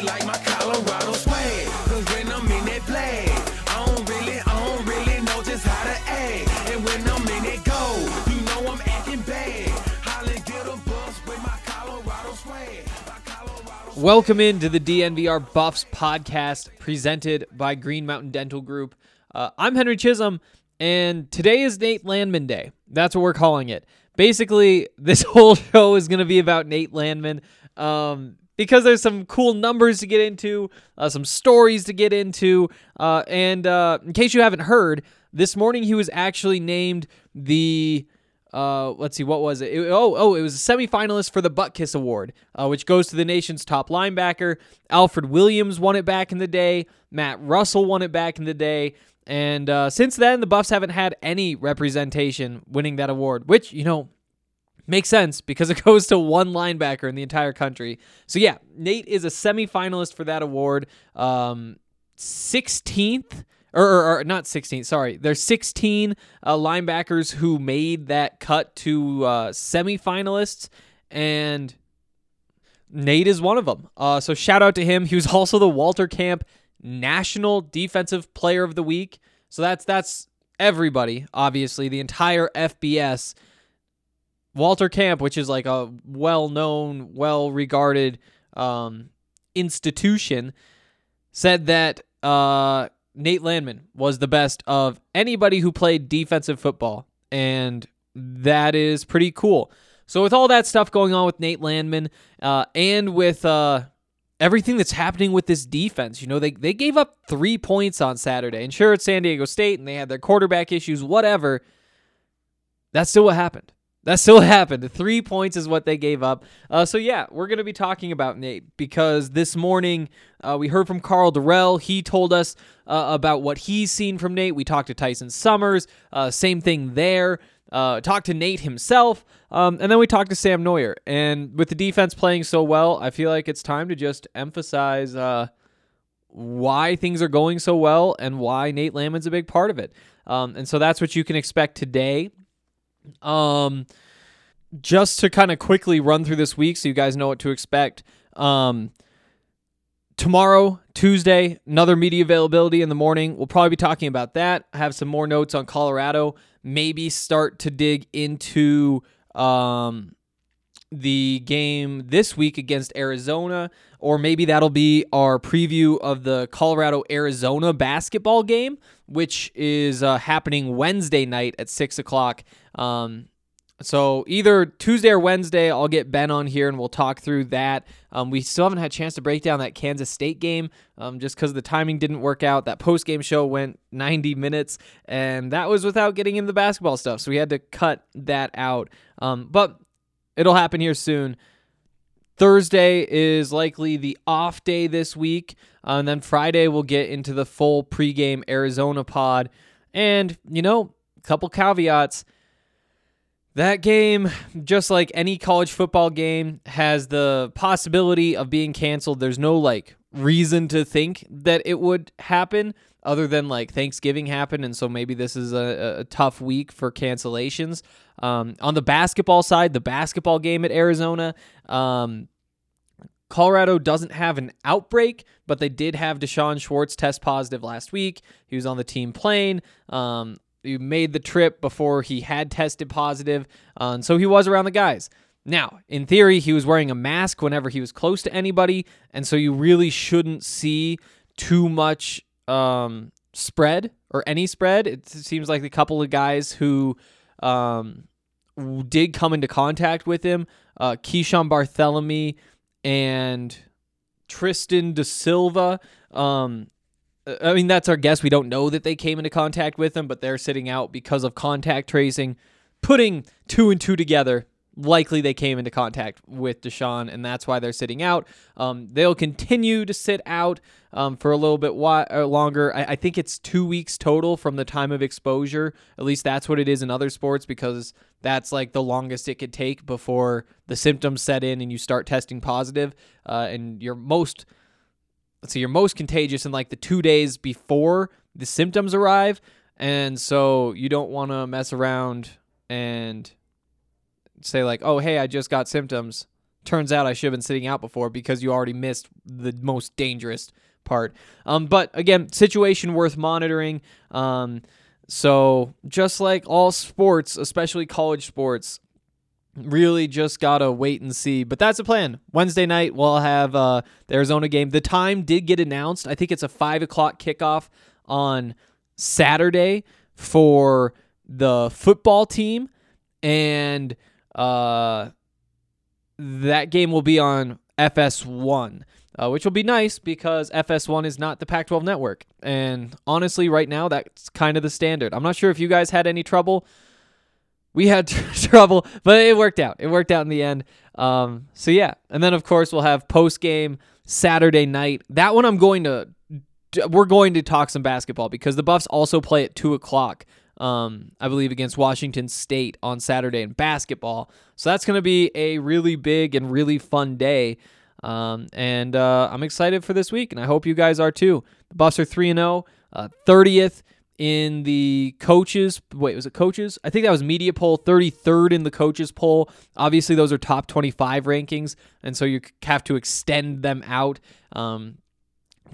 They like my Colorado swag. Cause when I'm in that flag, I don't really, I don't really know just how to act. And when I'm in it go, you know I'm acting bad. Holly get a bus with my Colorado swag. Welcome into the DNVR Buffs podcast presented by Green Mountain Dental Group. Uh, I'm Henry Chisholm, and today is Nate Landman Day. That's what we're calling it. Basically, this whole show is going to be about Nate Landman um, because there's some cool numbers to get into, uh, some stories to get into, uh, and uh, in case you haven't heard, this morning he was actually named the uh, let's see, what was it? It- oh, oh, it was a semifinalist for the Butkus Award, uh, which goes to the nation's top linebacker. Alfred Williams won it back in the day. Matt Russell won it back in the day. And uh, since then, the Buffs haven't had any representation winning that award, which, you know, makes sense because it goes to one linebacker in the entire country. So, yeah, Nate is a semifinalist for that award. Um, 16th or, or, or not 16 sorry. There's 16 uh, linebackers who made that cut to uh, semifinalists and nate is one of them uh, so shout out to him. He was also the walter camp national defensive player of the week. So that's that's everybody obviously the entire fbs walter camp which is like a well-known well-regarded um, institution said that uh, Nate Landman was the best of anybody who played defensive football, and that is pretty cool. So, with all that stuff going on with Nate Landman, uh, and with uh, everything that's happening with this defense, you know, they they gave up three points on Saturday, and sure, it's San Diego State, and they had their quarterback issues, whatever. That's still what happened. That still happened. Three points is what they gave up. Uh, so yeah, we're gonna be talking about Nate because this morning uh, we heard from Karl Dorrell. He told us uh, about what he's seen from Nate. We talked to Tyson Summers. Uh, same thing there. Uh, talked to Nate himself, um, and then we talked to Sam Noyer. And with the defense playing so well, I feel like it's time to just emphasize uh, why things are going so well and why Nate Landman's a big part of it. Um, and so that's what you can expect today. Um, just to kind of quickly run through this week so you guys know what to expect. Um, tomorrow, Tuesday, another media availability in the morning. We'll probably be talking about that. I have some more notes on Colorado. Maybe start to dig into um, the game this week against Arizona, or maybe that'll be our preview of the Colorado Arizona basketball game, which is uh, happening Wednesday night at six o'clock. Um, so either Tuesday or Wednesday, I'll get Ben on here and we'll talk through that. Um, we still haven't had a chance to break down that Kansas State game um, just because the timing didn't work out. That post game show went 90 minutes, and that was without getting into the basketball stuff. So we had to cut that out. Um, but it'll happen here soon. Thursday is likely the off day this week. Uh, and then Friday, we'll get into the full pregame Arizona pod. And, you know, a couple caveats. That game, just like any college football game, has the possibility of being canceled. There's no like reason to think that it would happen other than like Thanksgiving happened. And so maybe this is a, a tough week for cancellations. Um, on the basketball side, the basketball game at Arizona, um, Colorado doesn't have an outbreak, but they did have D'Shawn Schwartz test positive last week. He was on the team plane. Um, he made the trip before he had tested positive, uh, and so he was around the guys. Now, in theory, he was wearing a mask whenever he was close to anybody, and so you really shouldn't see too much um, spread or any spread. It seems like a couple of guys who um, did come into contact with him, uh, Keeshawn Barthelemy and Tristan Da Silva. Um, I mean, that's our guess. We don't know that they came into contact with him, but they're sitting out because of contact tracing. Putting two and two together, likely they came into contact with D'Shawn, and that's why they're sitting out. Um, they'll continue to sit out um, for a little bit uh, longer. I-, I think it's two weeks total from the time of exposure. At least that's what it is in other sports because that's like the longest it could take before the symptoms set in and you start testing positive. Uh, and you're most let's see, you're most contagious in like the two days before the symptoms arrive. And so you don't want to mess around and say, like, oh, hey, I just got symptoms. Turns out I should have been sitting out before because you already missed the most dangerous part. Um, but again, situation worth monitoring. Um, so just like all sports, especially college sports, really just gotta wait and see. But that's the plan. Wednesday night we'll have uh, the Arizona game. The time did get announced. I think it's a five o'clock kickoff on Saturday for the football team, and uh, that game will be on FS1. Uh, which will be nice because FS1 is not the Pac 12 network. And honestly, right now, that's kind of the standard. I'm not sure if you guys had any trouble we had trouble, but it worked out. It worked out in the end. Um, so yeah, and then of course we'll have post game Saturday night. That one I'm going to. We're going to talk some basketball because the Buffs also play at two o'clock. Um, I believe against Washington State on Saturday in basketball. So that's going to be a really big and really fun day. Um, and uh, I'm excited for this week, and I hope you guys are too. The Buffs are three and zero, uh, thirtieth in the coaches. Wait, was it coaches? I think that was media poll, 33rd in the coaches poll. Obviously, those are top 25 rankings, and so you have to extend them out. Um,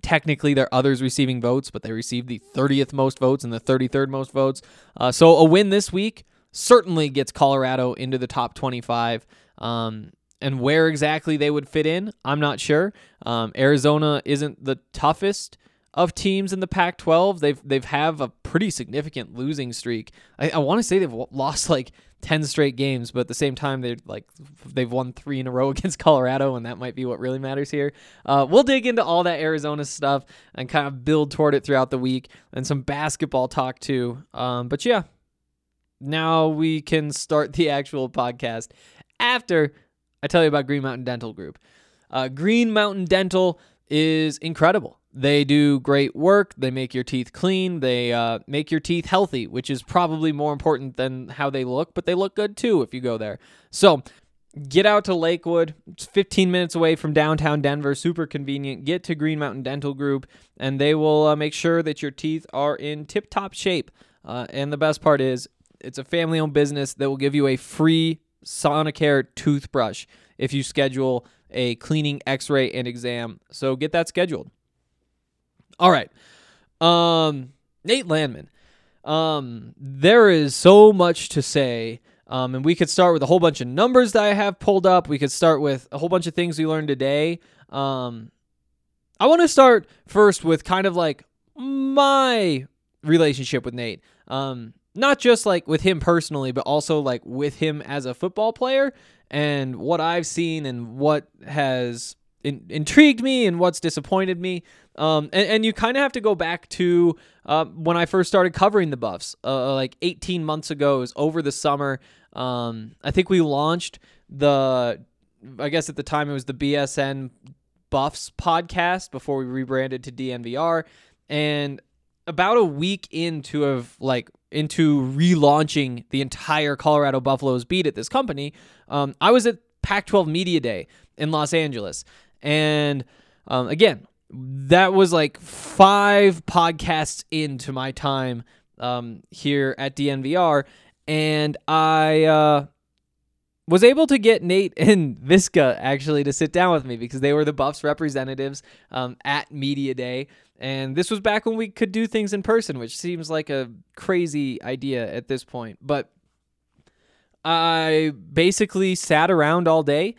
technically, there are others receiving votes, but they received the 30th most votes and the 33rd most votes. Uh, so a win this week certainly gets Colorado into the top 25. Um, and where exactly they would fit in, I'm not sure. Um, Arizona isn't the toughest of teams in the Pac-12. They've they've have a pretty significant losing streak. I, I want to say they've lost like ten straight games, but at the same time they're like they've won three in a row against Colorado, and that might be what really matters here. Uh, we'll dig into all that Arizona stuff and kind of build toward it throughout the week, and some basketball talk too. Um, but yeah, now we can start the actual podcast after I tell you about Green Mountain Dental Group. Uh, Green Mountain Dental is incredible. They do great work. They make your teeth clean. They uh, make your teeth healthy, which is probably more important than how they look, but they look good too if you go there. So get out to Lakewood. It's 15 minutes away from downtown Denver. Super convenient. Get to Green Mountain Dental Group, and they will uh, make sure that your teeth are in tip top shape. Uh, and the best part is, it's a family owned business that will give you a free Sonicare toothbrush if you schedule a cleaning, x ray, and exam. So get that scheduled. All right. Um, Nate Landman. Um, there is so much to say. Um, and we could start with a whole bunch of numbers that I have pulled up. We could start with a whole bunch of things we learned today. Um, I want to start first with kind of like my relationship with Nate. Um, not just like with him personally, but also like with him as a football player and what I've seen and what has in, intrigued me and what's disappointed me. Um, and, and you kind of have to go back to uh, when I first started covering the Buffs, uh, like 18 months ago. It was over the summer. Um, I think we launched the, I guess at the time it was the BSN Buffs podcast before we rebranded to DNVR. And about a week into of like into relaunching the entire Colorado Buffaloes beat at this company, um, I was at Pac-12 Media Day in Los Angeles, and um, again, that was like five podcasts into my time um, here at DNVR, and I uh, was able to get Nate and Viska actually to sit down with me because they were the Buffs representatives um, at Media Day. And this was back when we could do things in person, which seems like a crazy idea at this point. But I basically sat around all day,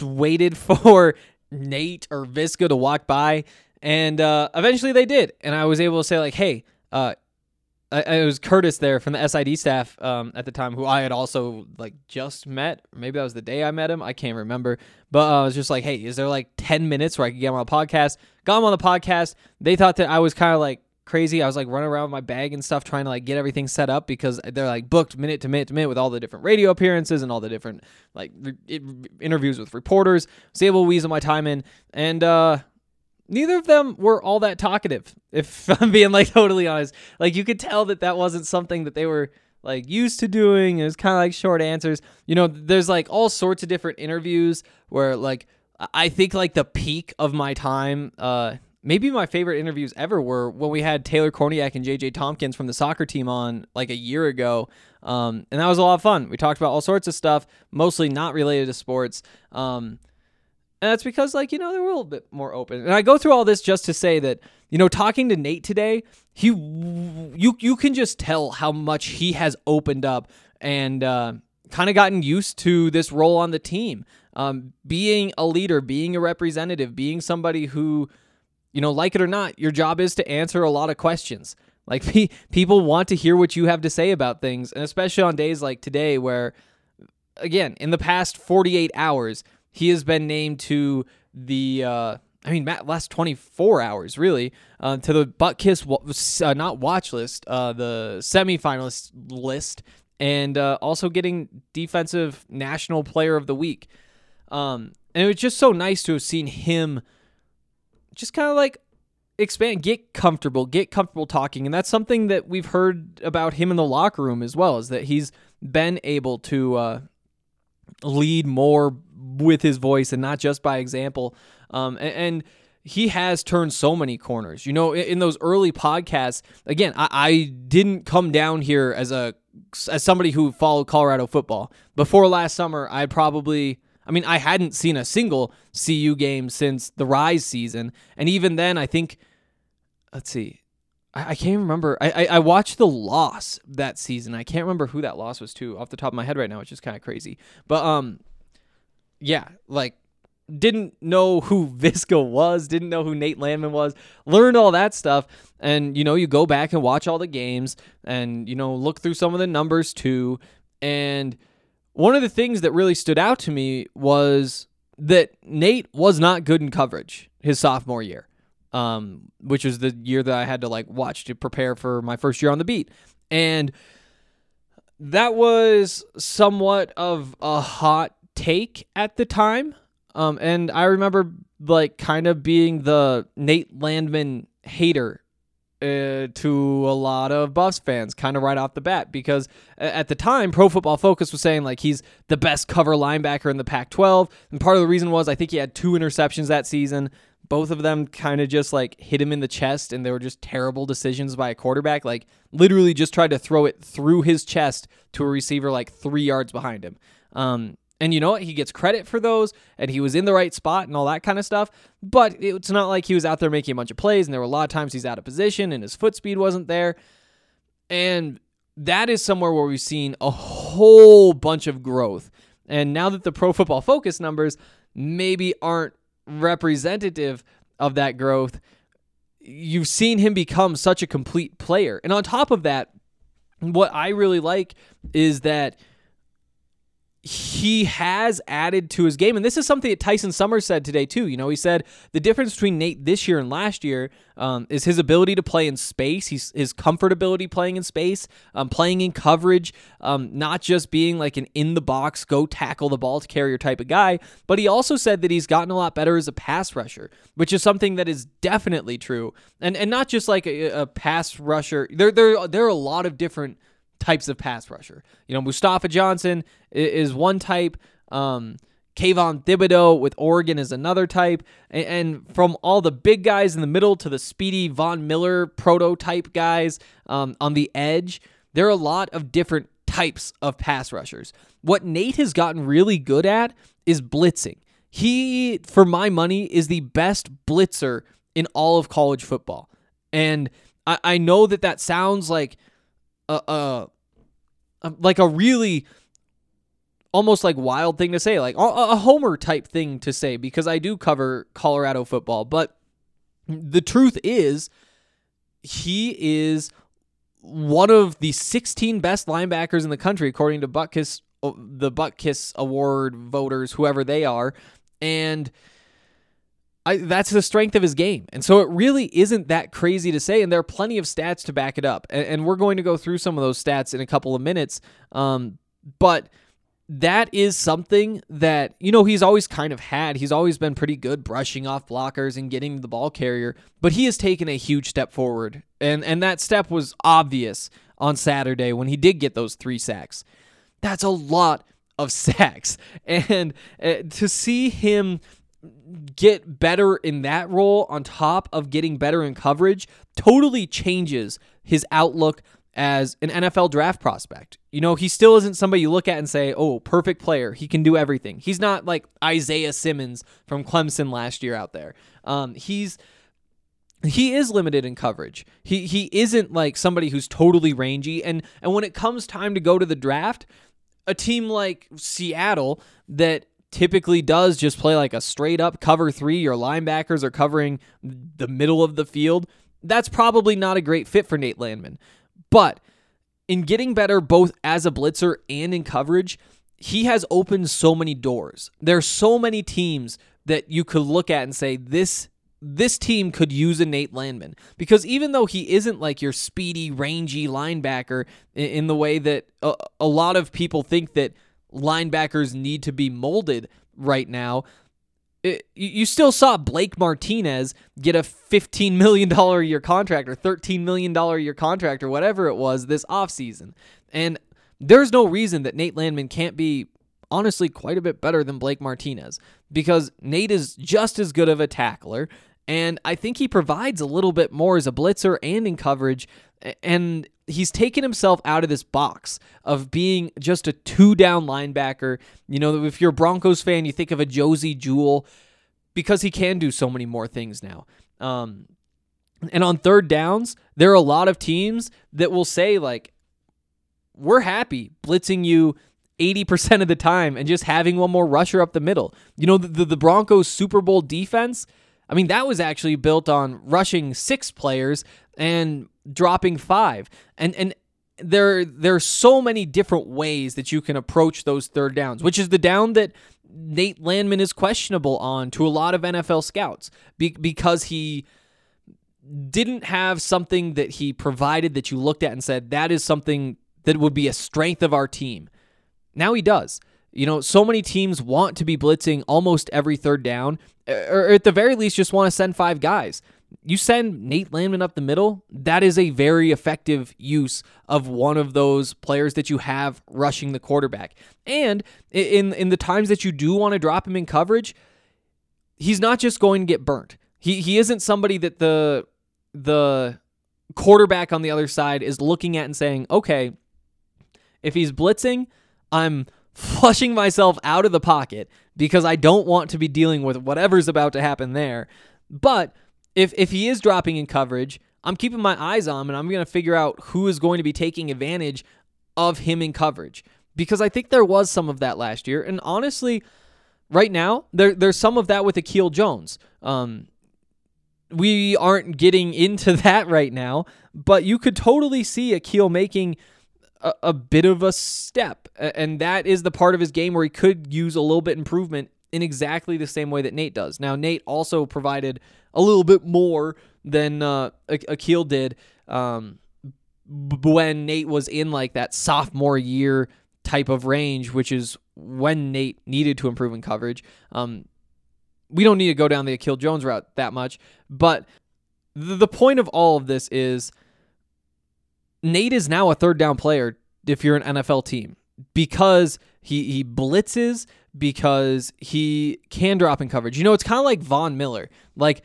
waited for Nate or Viska to walk by, and uh, eventually they did, and I was able to say like, "Hey, uh, I, it was Curtis there from the SID staff um, at the time, who I had also like just met. Maybe that was the day I met him. I can't remember. But uh, I was just like, hey, is there like ten minutes where I could get him on the podcast? Got him on the podcast. They thought that I was kind of like crazy. I was like running around with my bag and stuff, trying to like get everything set up because they're like booked minute to minute to minute with all the different radio appearances and all the different like re- interviews with reporters. Was able to weasel my time in, and uh, neither of them were all that talkative. If I'm being like totally honest, like you could tell that that wasn't something that they were like used to doing. It was kind of like short answers. You know, there's like all sorts of different interviews where like I think like the peak of my time, uh, maybe my favorite interviews ever were when we had Taylor Kornieck and JJ Tompkins from the soccer team on like a year ago. Um, and that was a lot of fun. We talked about all sorts of stuff, mostly not related to sports. Um, and that's because, like, you know, they were a little bit more open. And I go through all this just to say that, you know, talking to Nate today, he, you, you can just tell how much he has opened up and uh, kind of gotten used to this role on the team. Um, being a leader, being a representative, being somebody who, you know, like it or not, your job is to answer a lot of questions. Like pe- people want to hear what you have to say about things, and especially on days like today, where, again, in the past 48 hours, he has been named to the. Uh, I mean, Matt, last 24 hours, really, uh, to the Butkus, uh, not watch list, uh, the semifinalist list, and uh, also getting Defensive National Player of the Week. Um, and it was just so nice to have seen him just kind of like expand, get comfortable, get comfortable talking. And that's something that we've heard about him in the locker room as well, is that he's been able to uh, lead more with his voice and not just by example. Um, and, and he has turned so many corners. You know, in, in those early podcasts, again, I, I didn't come down here as a as somebody who followed Colorado football before last summer. I probably I mean, I hadn't seen a single CU game since the Rise season, and even then, I think, let's see, I, I can't remember. I, I I watched the loss that season. I can't remember who that loss was to off the top of my head right now, which is kind of crazy. But um, yeah, like didn't know who Viska was, didn't know who Nate Landman was, learned all that stuff. And, you know, you go back and watch all the games and, you know, look through some of the numbers too. And one of the things that really stood out to me was that Nate was not good in coverage his sophomore year, um, which was the year that I had to like watch to prepare for my first year on the beat. And that was somewhat of a hot take at the time. Um, and I remember like kind of being the Nate Landman hater uh, to a lot of Buffs fans, kind of right off the bat, because at the time, Pro Football Focus was saying like he's the best cover linebacker in the Pac-12, and part of the reason was I think he had two interceptions that season. Both of them kind of just like hit him in the chest, and they were just terrible decisions by a quarterback. Like literally, just tried to throw it through his chest to a receiver like three yards behind him. Um, and you know what? He gets credit for those, and he was in the right spot and all that kind of stuff. But it's not like he was out there making a bunch of plays, and there were a lot of times he's out of position and his foot speed wasn't there. And that is somewhere where we've seen a whole bunch of growth. And now that the Pro Football Focus numbers maybe aren't representative of that growth, you've seen him become such a complete player. And on top of that, what I really like is that he has added to his game. And this is something that Tyson Summers said today, too. You know, he said the difference between Nate this year and last year um, is his ability to play in space, he's, his comfortability playing in space, um, playing in coverage, um, not just being like an in the box, go tackle the ball to carrier type of guy. But he also said that he's gotten a lot better as a pass rusher, which is something that is definitely true. And, and not just like a, a pass rusher, there, there, there are a lot of different types of pass rusher. You know, Mustafa Johnson is one type. Um, Kayvon Thibodeaux with Oregon is another type. And, and from all the big guys in the middle to the speedy Von Miller prototype guys um, on the edge, there are a lot of different types of pass rushers. What Nate has gotten really good at is blitzing. He, for my money, is the best blitzer in all of college football. And I, I know that that sounds like a, a, like a really almost like wild thing to say, like a, a homer type thing to say because I do cover Colorado football, but the truth is he is one of the 16 best linebackers in the country, according to Butkus, uh, the Butkus Award voters, whoever they are. And I, that's the strength of his game. And so it really isn't that crazy to say. And there are plenty of stats to back it up. And, and we're going to go through some of those stats in a couple of minutes. Um, but that is something that, you know, he's always kind of had. He's always been pretty good brushing off blockers and getting the ball carrier, but he has taken a huge step forward. And and that step was obvious on Saturday when he did get those 3 sacks. That's a lot of sacks. And uh, to see him get better in that role on top of getting better in coverage totally changes his outlook as an NFL draft prospect. You know, he still isn't somebody you look at and say, oh, perfect player. He can do everything. He's not like Isaiah Simmons from Clemson last year out there. Um, he's he is limited in coverage. He he isn't like somebody who's totally rangy and and when it comes time to go to the draft, a team like Seattle that typically does just play like a straight up cover 3, your linebackers are covering the middle of the field. That's probably not a great fit for Nate Landman. But in getting better both as a blitzer and in coverage, he has opened so many doors. There are so many teams that you could look at and say this this team could use a Nate Landman because even though he isn't like your speedy, rangy linebacker in, in the way that a, a lot of people think that linebackers need to be molded right now, it, you still saw Blake Martinez get a $15 million a year contract or $13 million a year contract or whatever it was this offseason. And there's no reason that Nate Landman can't be honestly quite a bit better than Blake Martinez because Nate is just as good of a tackler. And I think he provides a little bit more as a blitzer and in coverage. And he's taken himself out of this box of being just a two down linebacker. You know, if you're a Broncos fan, you think of a Josey Jewell because he can do so many more things now. Um, and on third downs, there are a lot of teams that will say, like, we're happy blitzing you 80% of the time and just having one more rusher up the middle. You know, the, the, the Broncos Super Bowl defense, I mean, that was actually built on rushing six players and dropping five. And and there there are so many different ways that you can approach those third downs, which is the down that Nate Landman is questionable on to a lot of NFL scouts be- because he didn't have something that he provided that you looked at and said that is something that would be a strength of our team. Now he does. You know, so many teams want to be blitzing almost every third down, or at the very least, just want to send five guys you send Nate Landman up the middle, that is a very effective use of one of those players that you have rushing the quarterback. And in in the times that you do want to drop him in coverage, he's not just going to get burnt. He he isn't somebody that the the quarterback on the other side is looking at and saying, "Okay, if he's blitzing, I'm flushing myself out of the pocket because I don't want to be dealing with whatever's about to happen there." But if if he is dropping in coverage, I'm keeping my eyes on him and I'm going to figure out who is going to be taking advantage of him in coverage because I think there was some of that last year. And honestly, right now there there's some of that with Akil Jones. Um, we aren't getting into that right now, but you could totally see Akil making a, a bit of a step, and that is the part of his game where he could use a little bit improvement in exactly the same way that Nate does. Now, Nate also provided a little bit more than uh, Akil did um, when Nate was in like that sophomore year type of range, which is when Nate needed to improve in coverage. Um, we don't need to go down the Akil Jones route that much, but the point of all of this is Nate is now a third down player if you're an NFL team because he he blitzes because he can drop in coverage. You know, it's kind of like Von Miller. Like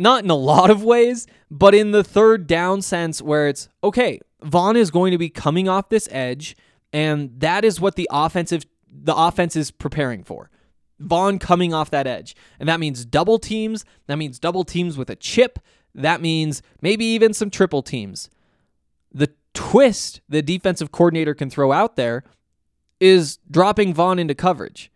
not in a lot of ways, but in the third down sense where it's okay, Von is going to be coming off this edge and that is what the offensive the offense is preparing for. Von coming off that edge. And that means double teams, that means double teams with a chip, that means maybe even some triple teams. The twist the defensive coordinator can throw out there is dropping Von into coverage.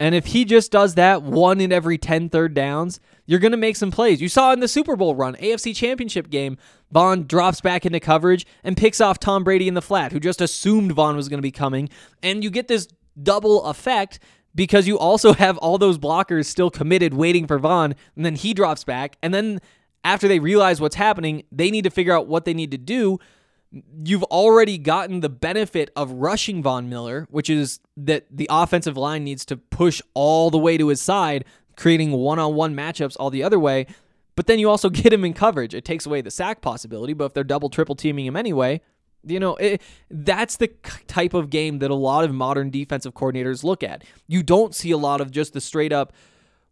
And if he just does that one in every 10 third downs, you're going to make some plays. You saw in the Super Bowl run, AFC Championship game, Von drops back into coverage and picks off Tom Brady in the flat, who just assumed Von was going to be coming. And you get this double effect because you also have all those blockers still committed waiting for Von, and then he drops back. And then after they realize what's happening, they need to figure out what they need to do you've already gotten the benefit of rushing Von Miller, which is that the offensive line needs to push all the way to his side, creating one on one matchups all the other way. But then you also get him in coverage. It takes away the sack possibility, but if they're double, triple teaming him anyway, you know, it, that's the type of game that a lot of modern defensive coordinators look at. You don't see a lot of just the straight up,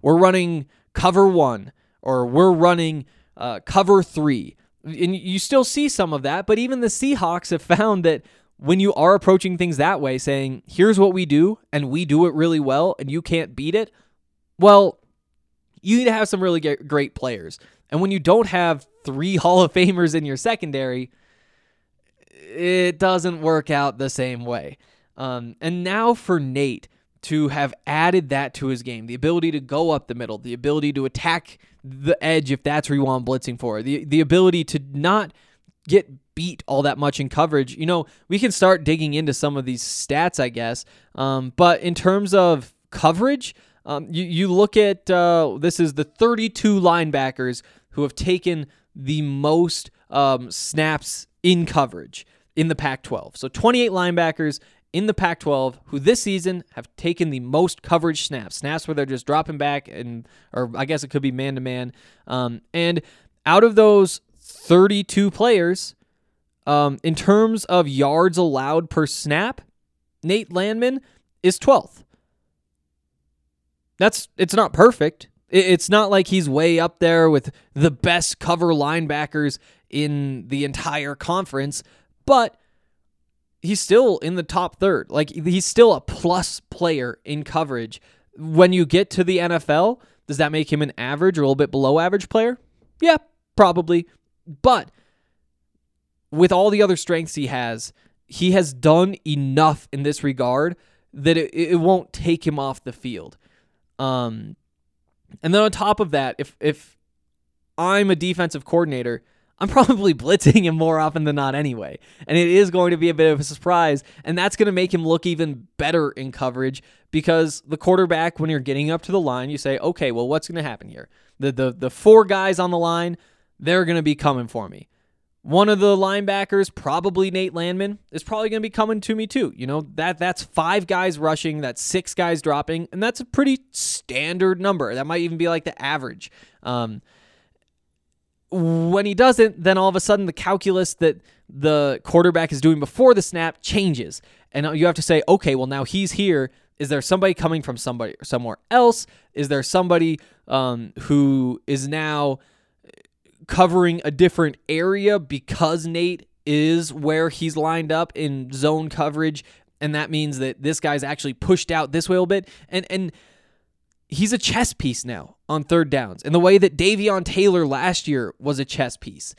we're running cover one or we're running uh, cover three and you still see some of that, but even the Seahawks have found that when you are approaching things that way, saying, here's what we do, and we do it really well, and you can't beat it, well, you need to have some really great players. And when you don't have three Hall of Famers in your secondary, it doesn't work out the same way. Um, and now for Nate to have added that to his game, the ability to go up the middle, the ability to attack the edge if that's where you want blitzing for. The the ability to not get beat all that much in coverage. You know, we can start digging into some of these stats, I guess. Um, but in terms of coverage, um, you you look at uh, this is the 32 linebackers who have taken the most um, snaps in coverage in the Pac-12. So 28 linebackers in the Pac 12 who this season have taken the most coverage snaps, snaps where they're just dropping back, and or I guess it could be man to man. And out of those 32 players, um, in terms of yards allowed per snap, Nate Landman is 12th. That's it's not perfect. It's not like he's way up there with the best cover linebackers in the entire conference, but he's still in the top third. Like he's still a plus player in coverage. When you get to the NFL, does that make him an average or a little bit below average player? Yeah, probably. But with all the other strengths he has, he has done enough in this regard that it, it won't take him off the field. Um, and then on top of that, if if I'm a defensive coordinator, I'm probably blitzing him more often than not anyway. And it is going to be a bit of a surprise. And that's going to make him look even better in coverage because the quarterback, when you're getting up to the line, you say, okay, well, what's going to happen here? The, the, the four guys on the line, they're going to be coming for me. One of the linebackers, probably Nate Landman, is probably going to be coming to me too. You know, that that's five guys rushing, that's six guys dropping, and that's a pretty standard number. That might even be like the average. Um, when he doesn't, then all of a sudden the calculus that the quarterback is doing before the snap changes. And you have to say, okay, well, now he's here. Is there somebody coming from somebody somewhere else? Is there somebody um, who is now covering a different area because Nate is where he's lined up in zone coverage? And that means that this guy's actually pushed out this way a little bit. And and he's a chess piece now on third downs in the way that Davion Taylor last year was a chess piece.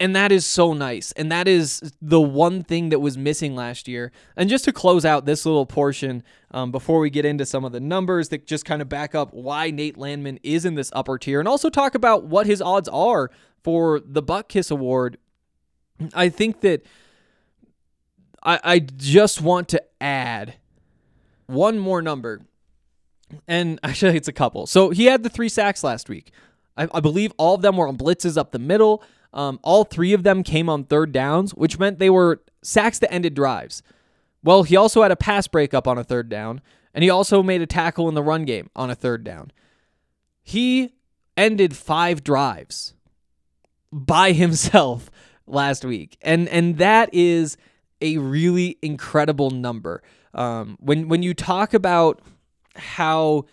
And that is so nice. And that is the one thing that was missing last year. And just to close out this little portion, um, before we get into some of the numbers that just kind of back up why Nate Landman is in this upper tier, and also talk about what his odds are for the Butkus Award, I think that I, I just want to add one more number and actually it's a couple. So he had the three sacks last week. I, I believe all of them were on blitzes up the middle. Um, all three of them came on third downs, which meant they were sacks that ended drives. Well, he also had a pass breakup on a third down, and he also made a tackle in the run game on a third down. He ended five drives by himself last week, and and that is a really incredible number. Um, when when you talk about how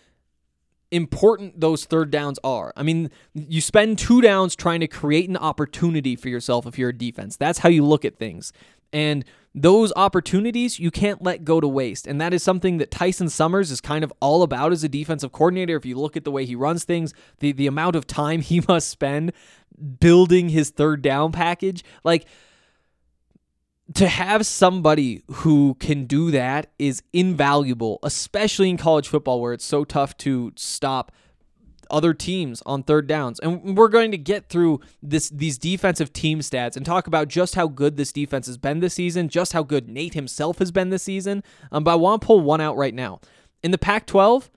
important those third downs are. I mean, you spend two downs trying to create an opportunity for yourself if you're a defense. That's how you look at things. And those opportunities you can't let go to waste. And that is something that Tyson Summers is kind of all about as a defensive coordinator. If you look at the way he runs things, the, the amount of time he must spend building his third down package, like to have somebody who can do that is invaluable, especially in college football where it's so tough to stop other teams on third downs. And we're going to get through this these defensive team stats and talk about just how good this defense has been this season, just how good Nate himself has been this season. Um, but I want to pull one out right now. In the Pac-12,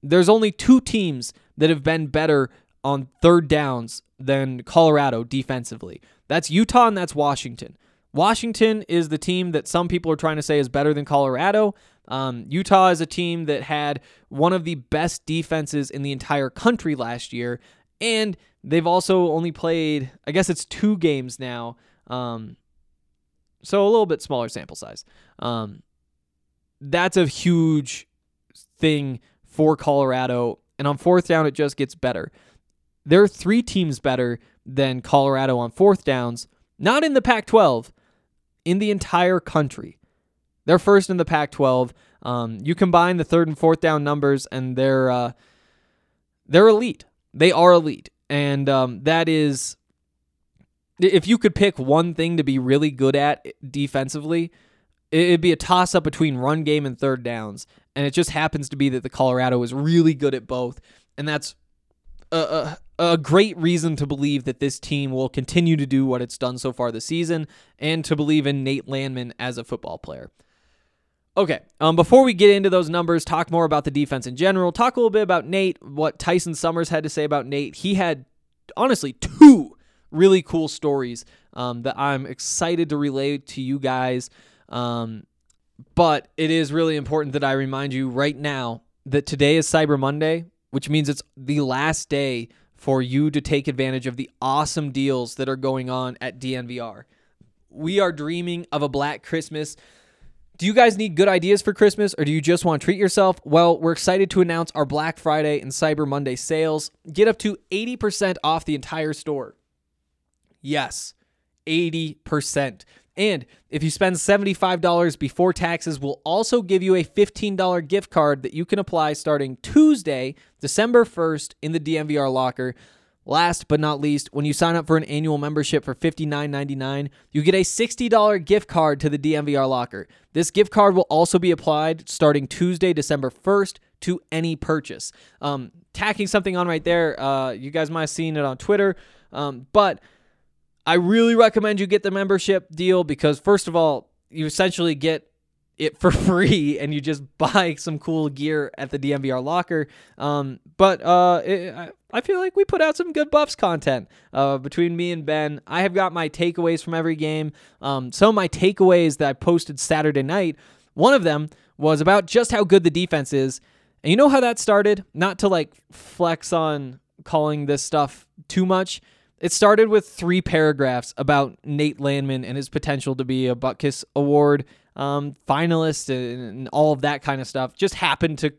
there's only two teams that have been better on third downs than Colorado defensively. That's Utah and that's Washington. Washington is the team that some people are trying to say is better than Colorado. Um, Utah is a team that had one of the best defenses in the entire country last year, and they've also only played, I guess it's two games now. Um, so a little bit smaller sample size. Um, that's a huge thing for Colorado. And on fourth down, it just gets better. There are three teams better than Colorado on fourth downs, not in the Pac 12, in the entire country. They're first in the Pac 12. Um, you combine the third and fourth down numbers, and they're, uh, they're elite. They are elite. And um, that is, if you could pick one thing to be really good at defensively, it'd be a toss up between run game and third downs. And it just happens to be that the Colorado is really good at both. And that's a, a, great reason to believe that this team will continue to do what it's done so far this season and to believe in Nate Landman as a football player. Okay, um, before we get into those numbers, talk more about the defense in general, talk a little bit about Nate, what Tyson Summers had to say about Nate. He had, honestly, two really cool stories um, that I'm excited to relay to you guys. Um, but it is really important that I remind you right now that today is Cyber Monday, which means it's the last day for you to take advantage of the awesome deals that are going on at DNVR. We are dreaming of a Black Christmas. Do you guys need good ideas for Christmas or do you just want to treat yourself? Well, we're excited to announce our Black Friday and Cyber Monday sales. Get up to 80% off the entire store. Yes, 80%. And if you spend $75 before taxes, we'll also give you a $15 gift card that you can apply starting Tuesday, December 1st in the DNVR locker. Last but not least, when you sign up for an annual membership for $59.99, you get a $60 gift card to the DNVR locker. This gift card will also be applied starting Tuesday, December 1st to any purchase. Um, tacking something on right there, uh, you guys might have seen it on Twitter, um, but I really recommend you get the membership deal because, first of all, you essentially get it for free and you just buy some cool gear at the DNVR locker. Um, but uh, it, I feel like we put out some good Buffs content uh, between me and Ben. I have got my takeaways from every game. Um, some of my takeaways that I posted Saturday night, one of them was about just how good the defense is. And you know how that started? Not to like flex on calling this stuff too much it started with three paragraphs about Nate Landman and his potential to be a Butkus Award um, finalist and, and, all of that kind of stuff. Just happened to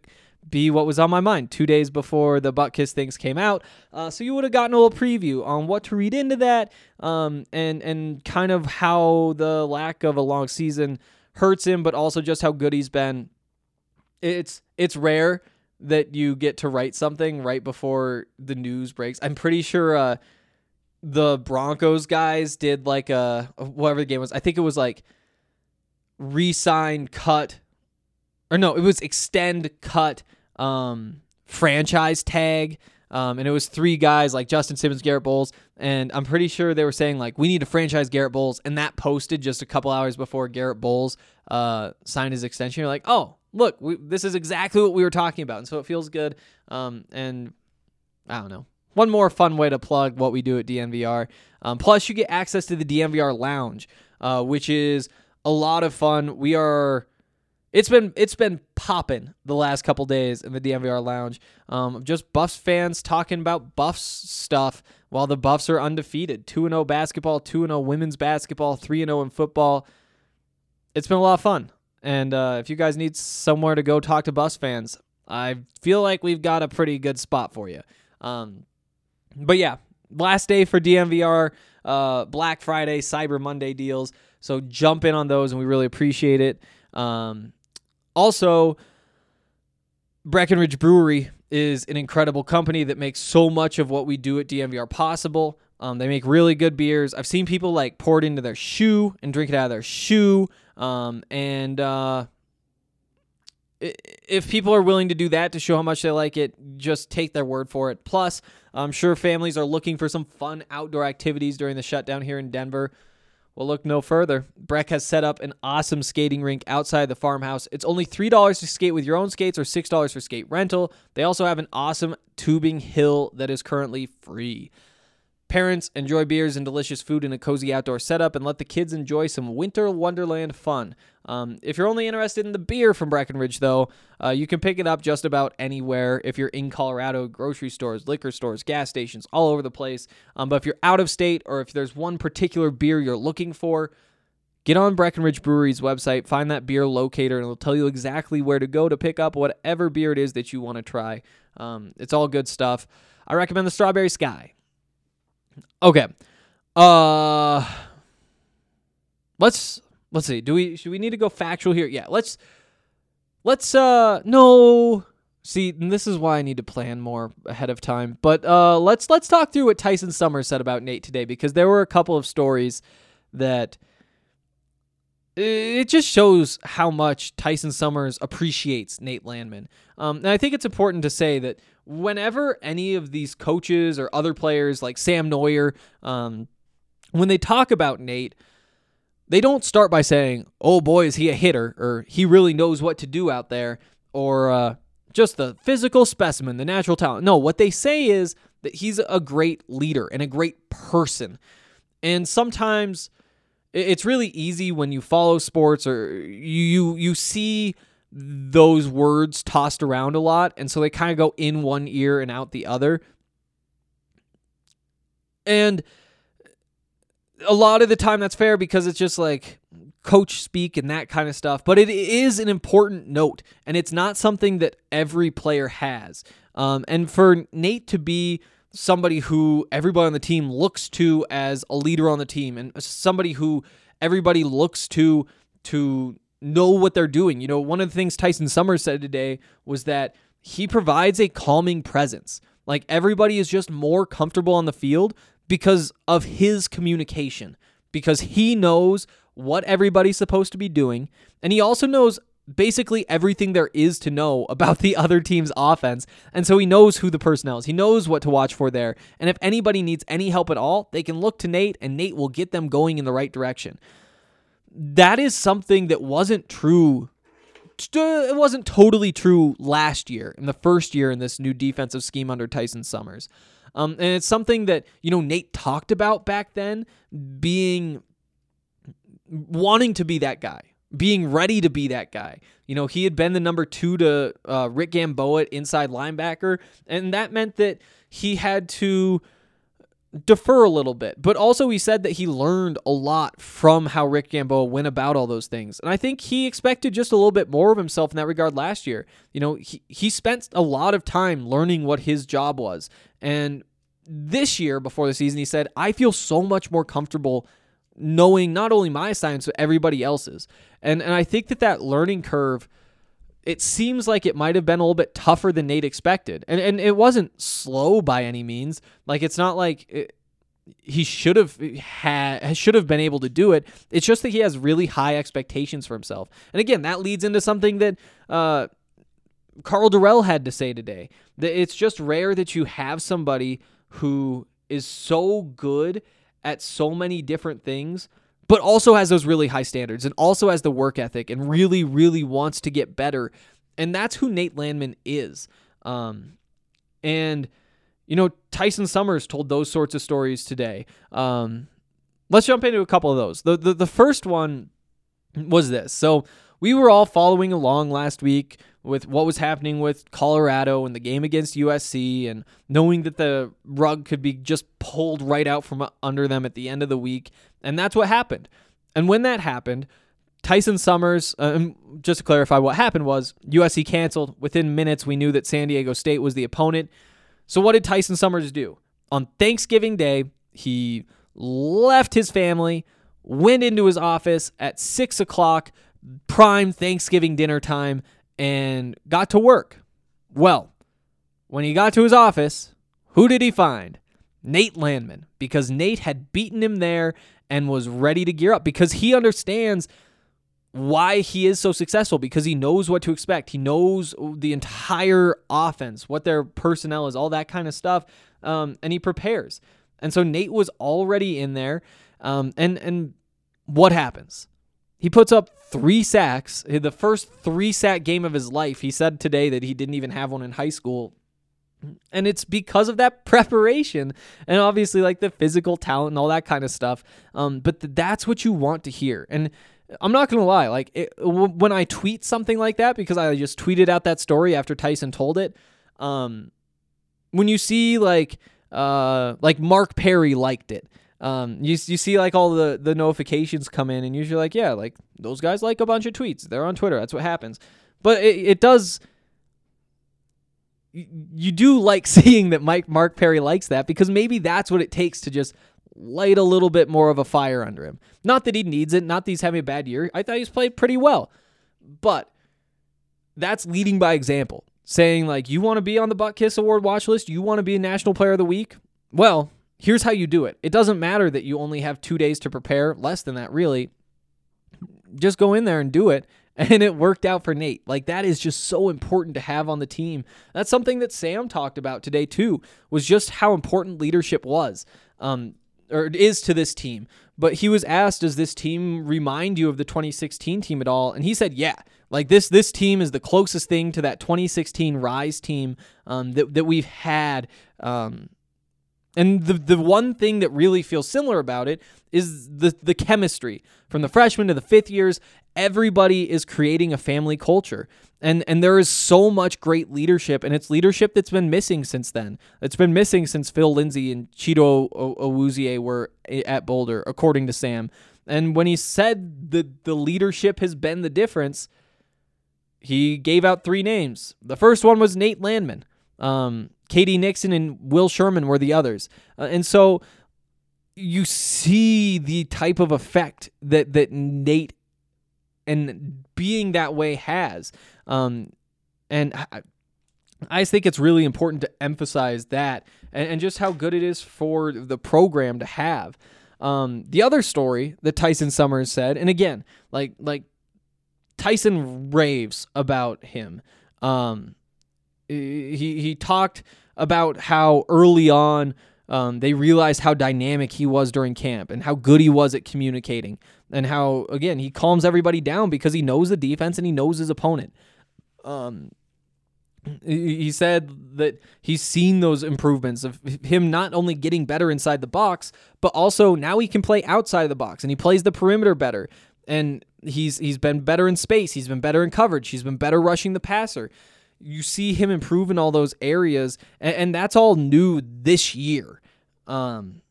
be what was on my mind two days before the Butkus things came out. Uh, so you would have gotten a little preview on what to read into that um, and and kind of how the lack of a long season hurts him, but also just how good he's been. It's it's rare that you get to write something right before the news breaks. I'm pretty sure. Uh, the Broncos guys did like a whatever the game was. I think it was like resign cut or no, it was extend cut um franchise tag. Um, and it was three guys like Justin Simmons, Garrett Bolles, and I'm pretty sure they were saying like we need to franchise Garrett Bolles, and that posted just a couple hours before Garrett Bolles uh, signed his extension. You're like, oh, look, we, this is exactly what we were talking about, and so it feels good. Um, and I don't know, one more fun way to plug what we do at DNVR. Um, plus, you get access to the DNVR Lounge, uh, which is a lot of fun. We are. It's been it's been popping the last couple days in the DNVR Lounge. Um, just Buffs fans talking about Buffs stuff while the Buffs are undefeated. Two and zero oh basketball, two and zero oh women's basketball, three and zero oh in football. It's been a lot of fun. And uh, if you guys need somewhere to go talk to Buffs fans, I feel like we've got a pretty good spot for you. Um, but yeah, last day for DNVR, uh, Black Friday, Cyber Monday deals. So jump in on those, and we really appreciate it. Um, also, Breckenridge Brewery is an incredible company that makes so much of what we do at DNVR possible. Um, they make really good beers. I've seen people like pour it into their shoe and drink it out of their shoe. Um, and uh, if people are willing to do that to show how much they like it, just take their word for it. Plus, I'm sure families are looking for some fun outdoor activities during the shutdown here in Denver. Well, look no further. Breck has set up an awesome skating rink outside the farmhouse. It's only $3 to skate with your own skates or $6 for skate rental. They also have an awesome tubing hill that is currently free. Parents enjoy beers and delicious food in a cozy outdoor setup and let the kids enjoy some winter wonderland fun. Um, if you're only interested in the beer from Breckenridge, though, uh, you can pick it up just about anywhere if you're in Colorado, grocery stores, liquor stores, gas stations, all over the place. Um, but if you're out of state or if there's one particular beer you're looking for, get on Breckenridge Brewery's website, find that beer locator, and it'll tell you exactly where to go to pick up whatever beer it is that you want to try. Um, it's all good stuff. I recommend the Strawberry Sky. Okay. Uh let's let's see. Do we should we need to go factual here? Yeah, let's let's uh no see this is why I need to plan more ahead of time. But uh let's let's talk through what Tyson Summers said about Nate today because there were a couple of stories that it just shows how much Tyson Summers appreciates Nate Landman. Um, and I think it's important to say that whenever any of these coaches or other players like Sam Noyer, um, when they talk about Nate, they don't start by saying, "Oh boy, is he a hitter?" or "He really knows what to do out there," or uh, just the physical specimen, the natural talent. No, what they say is that he's a great leader and a great person. And sometimes it's really easy when you follow sports or you you, you see those words tossed around a lot and so they kind of go in one ear and out the other. And a lot of the time that's fair because it's just like coach speak and that kind of stuff but it is an important note and it's not something that every player has. Um, and for nate to be somebody who everybody on the team looks to as a leader on the team and somebody who everybody looks to to know what they're doing. You know, one of the things Tyson Summers said today was that he provides a calming presence. Like everybody is just more comfortable on the field because of his communication, because he knows what everybody's supposed to be doing. And he also knows basically everything there is to know about the other team's offense. And so he knows who the personnel is. He knows what to watch for there. And if anybody needs any help at all, they can look to Nate and Nate will get them going in the right direction. That is something that wasn't true. It wasn't totally true last year, in the first year in this new defensive scheme under Tyson Summers. Um, and it's something that, you know, Nate talked about back then being wanting to be that guy, being ready to be that guy. You know, he had been the number two to uh, Rick Gamboa inside linebacker, and that meant that he had to defer a little bit. But also, he said that he learned a lot from how Rick Gamboa went about all those things. And I think he expected just a little bit more of himself in that regard last year. You know, he, he spent a lot of time learning what his job was. And this year, before the season, he said, I feel so much more comfortable knowing not only my assignments, but everybody else's. And, and I think that that learning curve it seems like it might have been a little bit tougher than Nate expected. And and it wasn't slow by any means. Like it's not like it, he should have had should have been able to do it. It's just that he has really high expectations for himself. And again, that leads into something that uh, Karl Dorrell had to say today. That it's just rare that you have somebody who is so good at so many different things but also has those really high standards and also has the work ethic and really, really wants to get better. And that's who Nate Landman is. Um, and, you know, Tyson Summers told those sorts of stories today. Um, let's jump into a couple of those. The, the, the first one was this. So we were all following along last week with what was happening with Colorado and the game against USC and knowing that the rug could be just pulled right out from under them at the end of the week. And that's what happened. And when that happened, Tyson Summers, uh, just to clarify what happened was USC canceled. Within minutes, we knew that San Diego State was the opponent. So what did Tyson Summers do? On Thanksgiving Day, he left his family, went into his office at six o'clock, prime Thanksgiving dinner time, and got to work. Well, when he got to his office, who did he find? Nate Landman, because Nate had beaten him there and was ready to gear up because he understands why he is so successful because he knows what to expect. He knows the entire offense, what their personnel is, all that kind of stuff, um, and he prepares. And so Nate was already in there, um, and and what happens? He puts up three sacks, the first three sack game of his life. He said today that he didn't even have one in high school. And it's because of that preparation and obviously like the physical talent and all that kind of stuff. Um, but th- that's what you want to hear. And I'm not gonna lie, like it, w- when I tweet something like that, because I just tweeted out that story after Tyson told it. Um, when you see like uh, like Mark Perry liked it, um, you you see like all the the notifications come in, and usually like yeah, like those guys like a bunch of tweets. They're on Twitter. That's what happens. But it, it does. You do like seeing that Mike Mark Perry likes that because maybe that's what it takes to just light a little bit more of a fire under him. Not that he needs it. Not that he's having a bad year. I thought he's played pretty well, but that's leading by example. Saying like you want to be on the Butkus Award watch list, you want to be a National Player of the Week. Well, here's how you do it. It doesn't matter that you only have two days to prepare, less than that, really. Just go in there and do it. And it worked out for Nate. Like that is just so important to have on the team. That's something that Sam talked about today too. Was just how important leadership was, um, or is to this team. But he was asked, "Does this team remind you of the 2016 team at all?" And he said, "Yeah. Like this, this team is the closest thing to that 2016 Rise team um, that that we've had." Um, and the the one thing that really feels similar about it is the the chemistry from the freshman to the fifth years. Everybody is creating a family culture, and and there is so much great leadership, and it's leadership that's been missing since then. It's been missing since Phil Lindsay and Chido Awuzie were at Boulder, according to Sam. And when he said that the leadership has been the difference, he gave out three names. The first one was Nate Landman. Um, K.D. Nixon and Will Sherman were the others. Uh, and so you see the type of effect that that Nate and being that way has. Um, and I, I think it's really important to emphasize that and, and just how good it is for the program to have. Um, the other story that Tyson Summers said, and again, like like Tyson raves about him. Um, he he talked about how early on um, they realized how dynamic he was during camp and how good he was at communicating and how again he calms everybody down because he knows the defense and he knows his opponent. Um, he said that he's seen those improvements of him not only getting better inside the box, but also now he can play outside of the box and he plays the perimeter better. And he's he's been better in space. He's been better in coverage. He's been better rushing the passer. You see him improve in all those areas, and, and that's all new this year, um,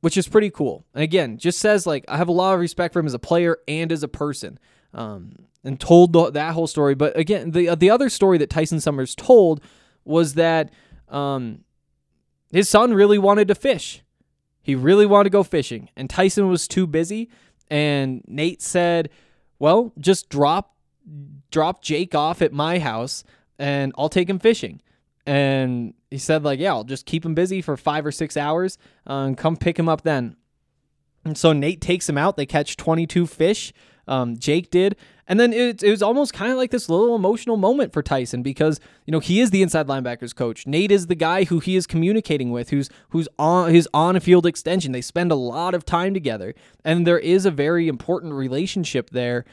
which is pretty cool. And again, just says like I have a lot of respect for him as a player and as a person. Um, and told the, that whole story. But again, the the other story that Tyson Summers told was that um, his son really wanted to fish. He really wanted to go fishing, and Tyson was too busy. And Nate said, "Well, just drop drop Jake off at my house, and I'll take him fishing." And he said, "Like, yeah, I'll just keep him busy for five or six hours, uh, and come pick him up then." And so Nate takes him out. They catch 22 fish. Um, Jake did. And then it, it was almost kind of like this little emotional moment for Tyson because, you know, he is the inside linebackers coach. Nate is the guy who he is communicating with, who's who's on his on-field extension. They spend a lot of time together. And there is a very important relationship there.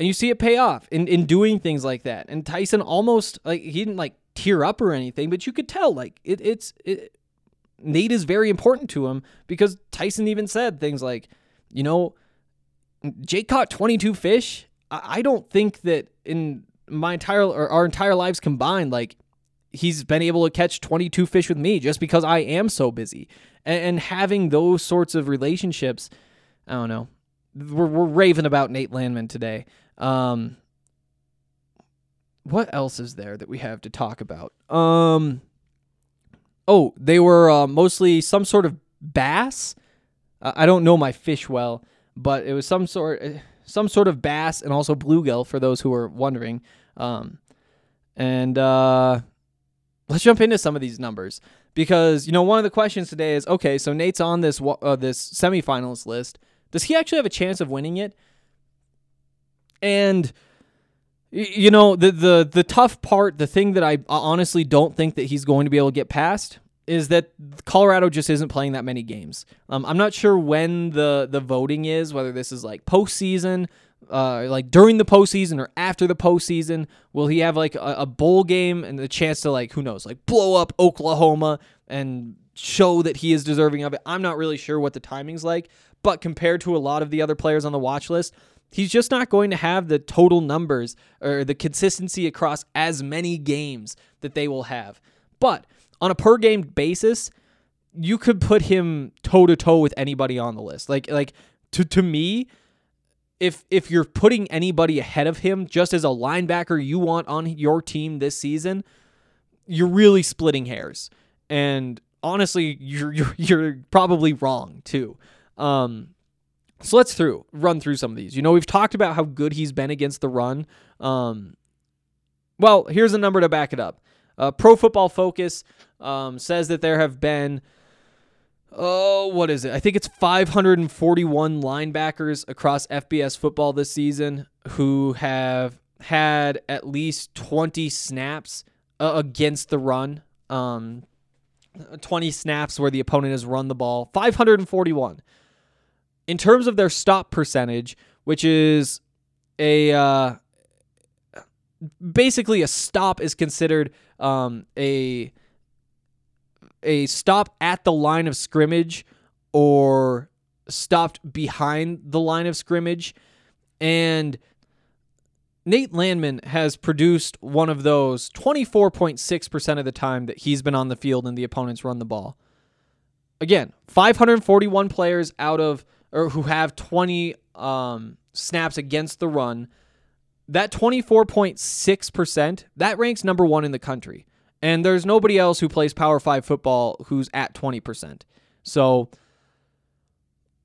And you see it pay off in, in doing things like that. And Tyson almost like he didn't like tear up or anything, but you could tell like it, it's it, Nate is very important to him because Tyson even said things like, you know, Jake caught 22 fish. I, I don't think that in my entire or our entire lives combined, like he's been able to catch 22 fish with me just because I am so busy. And, and having those sorts of relationships, I don't know. We're, we're raving about Nate Landman today. Um, what else is there that we have to talk about? Um, oh, they were uh, mostly some sort of bass. I don't know my fish well, but it was some sort some sort of bass and also bluegill for those who are wondering. Um, and uh, let's jump into some of these numbers because you know one of the questions today is okay, so Nate's on this uh, this semifinalist list. Does he actually have a chance of winning it? And you know the the the tough part, the thing that I honestly don't think that he's going to be able to get past is that Colorado just isn't playing that many games. Um, I'm not sure when the the voting is, whether this is like postseason, uh, like during the postseason or after the postseason. Will he have like a, a bowl game and the chance to like who knows, like blow up Oklahoma and show that he is deserving of it? I'm not really sure what the timing's like, but compared to a lot of the other players on the watch list, he's just not going to have the total numbers or the consistency across as many games that they will have. But on a per game basis, you could put him toe to toe with anybody on the list. Like like to to me, if if you're putting anybody ahead of him just as a linebacker you want on your team this season, you're really splitting hairs. And honestly, you're you're, you're probably wrong too. Um, so let's through run through some of these. You know, we've talked about how good he's been against the run. Um, well, here's a number to back it up. Uh, Pro Football Focus um, says that there have been, oh, what is it? I think it's 541 linebackers across FBS football this season who have had at least 20 snaps uh, against the run. Um, 20 snaps where the opponent has run the ball. 541. In terms of their stop percentage, which is a uh, basically a stop is considered um, a a stop at the line of scrimmage or stopped behind the line of scrimmage and Nate Landman has produced one of those 24.6% of the time that he's been on the field and the opponents run the ball. Again, 541 players out of or who have 20 um, snaps against the run that 24.6%, that ranks number one in the country. And there's nobody else who plays Power 5 football who's at 20%. So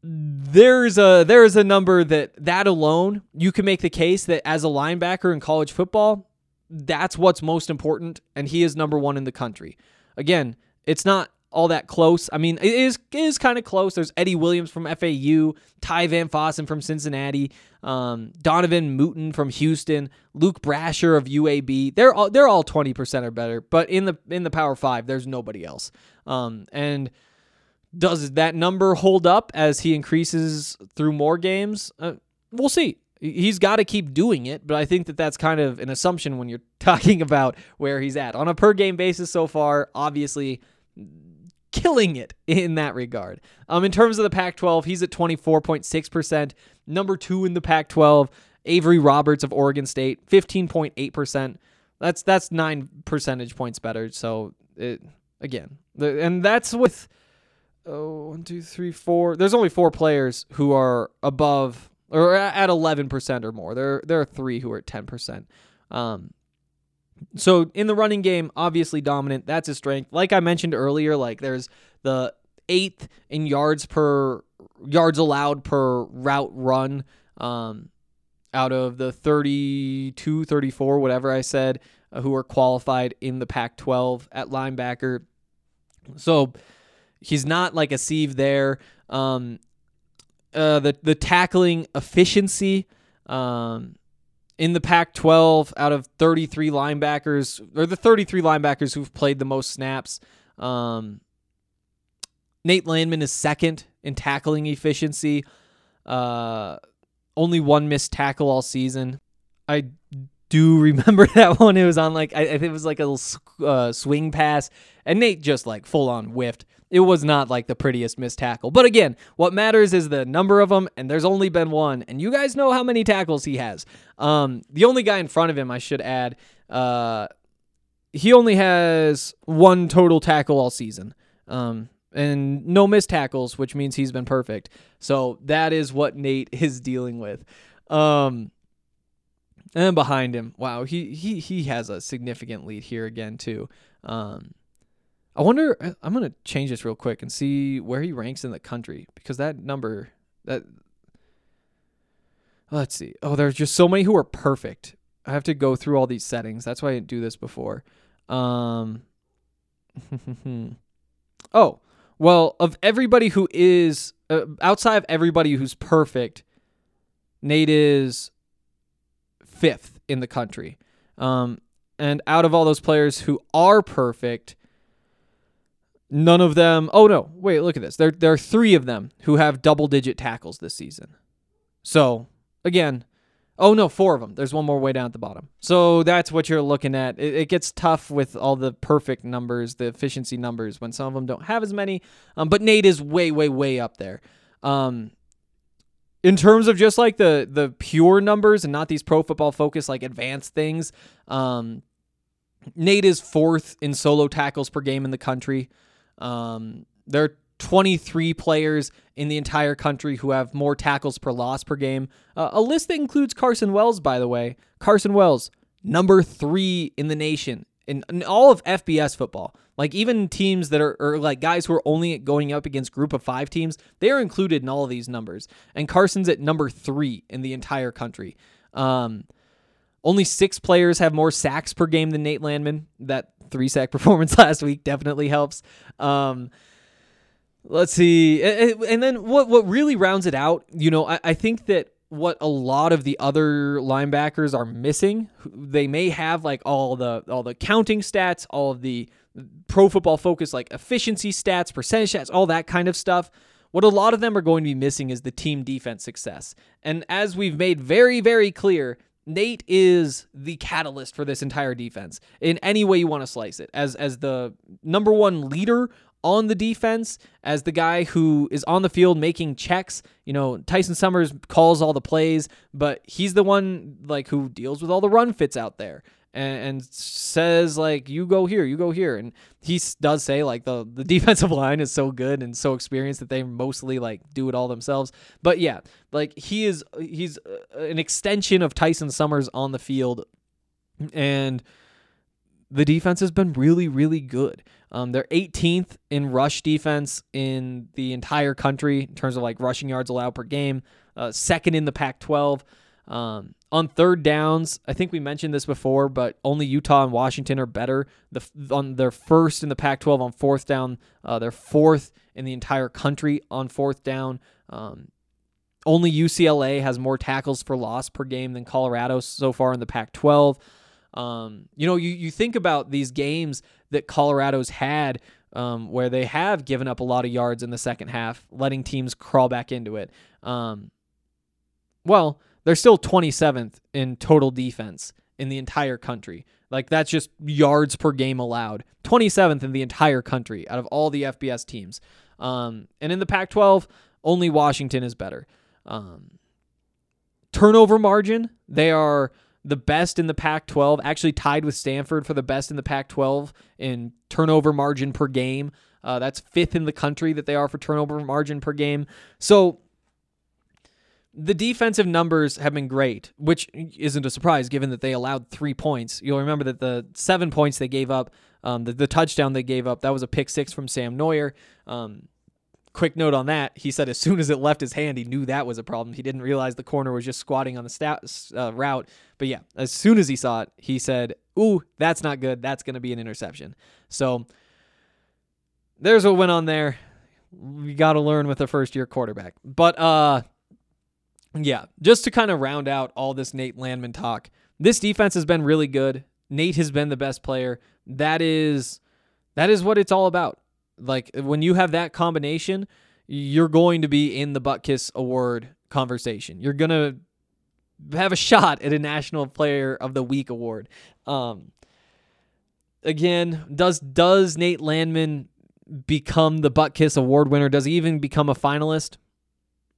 there's a there's a number that that alone you can make the case that as a linebacker in college football that's what's most important and he is number 1 in the country. Again, it's not all that close. I mean, it is it is kind of close. There's Eddie Williams from FAU, Ty Van Fossen from Cincinnati, um, Donavan Mutin from Houston, Luke Brasher of UAB. They're all they're all twenty percent or better. But in the in the Power Five, there's nobody else. Um, and does that number hold up as he increases through more games? Uh, we'll see. He's got to keep doing it, but I think that that's kind of an assumption when you're talking about where he's at on a per game basis so far. Obviously, killing it in that regard. Um, in terms of the Pac-12, he's at 24.6%. Number two in the Pac-12, Avery Roberts of Oregon State, 15.8%. That's that's nine percentage points better. So it again, the, and that's with oh one two three four. There's only four players who are above or at 11% or more. There there are three who are at 10%. Um, so in the running game, obviously dominant. That's his strength. Like I mentioned earlier, like there's the eighth in yards per yards allowed per route run um, out of the 32, 34, whatever I said, uh, who are qualified in the Pac 12 at linebacker. So he's not like a sieve there. Um, uh, the, the tackling efficiency. Um, in the Pac 12, out of 33 linebackers, or the 33 linebackers who've played the most snaps, um, Nate Landman is second in tackling efficiency. Uh, only one missed tackle all season. I do remember that one. It was on like, I, think it was like a little uh, swing pass, and Nate just like full on whiffed it was not like the prettiest missed tackle. But again, what matters is the number of them, and there's only been one. And you guys know how many tackles he has. Um, the only guy in front of him, I should add, uh, he only has one total tackle all season. Um, and no missed tackles, which means he's been perfect. So that is what Nate is dealing with. Um, and behind him, wow, he he he has a significant lead here again too. Um, I wonder. uh, I'm gonna change this real quick and see where he ranks in the country because that number that. Let's see. Oh, there's just so many who are perfect. I have to go through all these settings. That's why I didn't do this before. Um, oh, well, of everybody who is uh, outside of everybody who's perfect, Nate is fifth in the country. Um, and out of all those players who are perfect, none of them. Oh no, wait, look at this. There, there are three of them who have double-digit tackles this season. So again, oh no, four of them. There's one more way down at the bottom. So that's what you're looking at. It, it gets tough with all the perfect numbers, the efficiency numbers, when some of them don't have as many. Um, but Nate is way, way, way up there. Um, in terms of just like the the pure numbers and not these pro football focus like advanced things um nate is fourth in solo tackles per game in the country um there are 23 players in the entire country who have more tackles per loss per game uh, a list that includes carson wells by the way carson wells number three in the nation in, in all of fbs football like even teams that are or like guys who are only going up against group of five teams, they are included in all of these numbers. And Carson's at number three in the entire country. Um, only six players have more sacks per game than Nate Landman. That three sack performance last week definitely helps. Um, let's see, and then what what really rounds it out, you know, I, I think that what a lot of the other linebackers are missing. They may have like all the all the counting stats, all of the pro football focus like efficiency stats, percentage stats, all that kind of stuff. What a lot of them are going to be missing is the team defense success. And as we've made very very clear, Nate is the catalyst for this entire defense in any way you want to slice it. As as the number one leader on the defense, as the guy who is on the field making checks. You know, Tyson Summers calls all the plays, but he's the one like who deals with all the run fits out there. And, and says like you go here, you go here, and he does say like the the defensive line is so good and so experienced that they mostly like do it all themselves. But yeah, like he is he's uh, an extension of Tyson Summers on the field, and the defense has been really, really good. Um, they're 18th in rush defense in the entire country in terms of like rushing yards allowed per game. Uh, second in the Pac-12. Um, on third downs, I think we mentioned this before, but only Utah and Washington are better. The on their first in the Pac-12 on fourth down. Uh, they're fourth in the entire country on fourth down. Um, only UCLA has more tackles for loss per game than Colorado so far in the Pac-12. Um, you know, you, you think about these games that Colorado's had um, where they have given up a lot of yards in the second half, letting teams crawl back into it. Um, well, they're still 27th in total defense in the entire country. Like that's just yards per game allowed. 27th in the entire country out of all the FBS teams. Um, and in the Pac 12, only Washington is better. Um, turnover margin, they are the best in the Pac 12, actually tied with Stanford for the best in the Pac 12 in turnover margin per game. Uh, that's fifth in the country that they are for turnover margin per game. So the defensive numbers have been great, which isn't a surprise given that they allowed three points. You'll remember that the seven points they gave up, um, the, the touchdown they gave up, that was a pick six from Sam Noyer. Um, quick note on that he said as soon as it left his hand he knew that was a problem. He didn't realize the corner was just squatting on the stat, uh, route. But yeah as soon as he saw it he said ooh that's not good. That's going to be an interception. So there's what went on there. We got to learn with a first year quarterback. But uh yeah just to kind of round out all this nate landman talk this defense has been really good nate has been the best player that is that is what it's all about like when you have that combination, you're going to be in the Butkus Award conversation. You're gonna have a shot at a National Player of the Week award. Um, again, does does Nate Landman become the Butkus Award winner? Does he even become a finalist?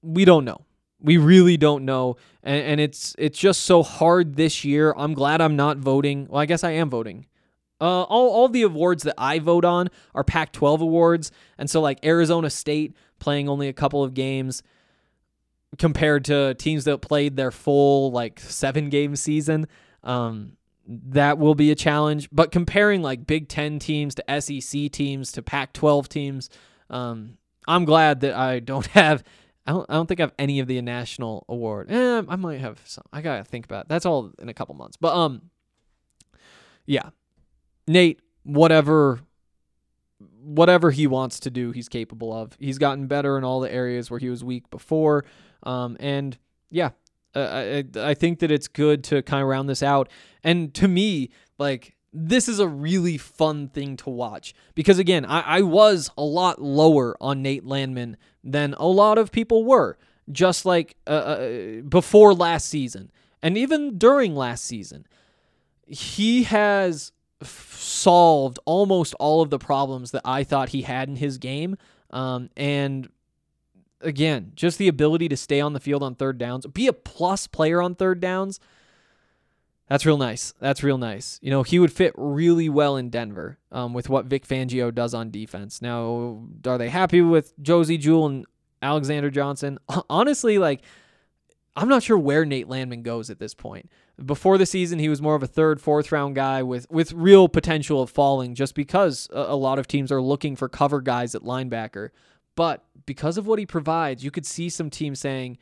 We don't know. We really don't know, and, and it's it's just so hard this year. I'm glad I'm not voting. Well, I guess I am voting uh, all, all the awards that I vote on are Pac 12 awards. And so, like Arizona State playing only a couple of games compared to teams that played their full, like, seven game season, um, that will be a challenge. But comparing, like, Big Ten teams to SEC teams to Pac 12 teams, um, I'm glad that I don't have. I don't, I don't think I have any of the national award. Eh, I might have some. I gotta think about it. That's all in a couple months. But um, yeah, Nate, whatever whatever he wants to do, he's capable of. He's gotten better in all the areas where he was weak before. Um, and yeah, I, I think that it's good to kind of round this out. And to me, like, this is a really fun thing to watch because again, I, I was a lot lower on Nate Landman than a lot of people were just like uh, uh, before last season and even during last season. He has f- solved almost all of the problems that I thought he had in his game. Um, and again, just the ability to stay on the field on third downs, be a plus player on third downs. That's real nice. That's real nice. You know, he would fit really well in Denver um, with what Vic Fangio does on defense. Now, are they happy with Josey Jewell and Alexander Johnson? Honestly, like, I'm not sure where Nate Landman goes at this point. Before the season, he was more of a third, fourth round guy with with real potential of falling, just because a, a lot of teams are looking for cover guys at linebacker. But because of what he provides, you could see some teams saying,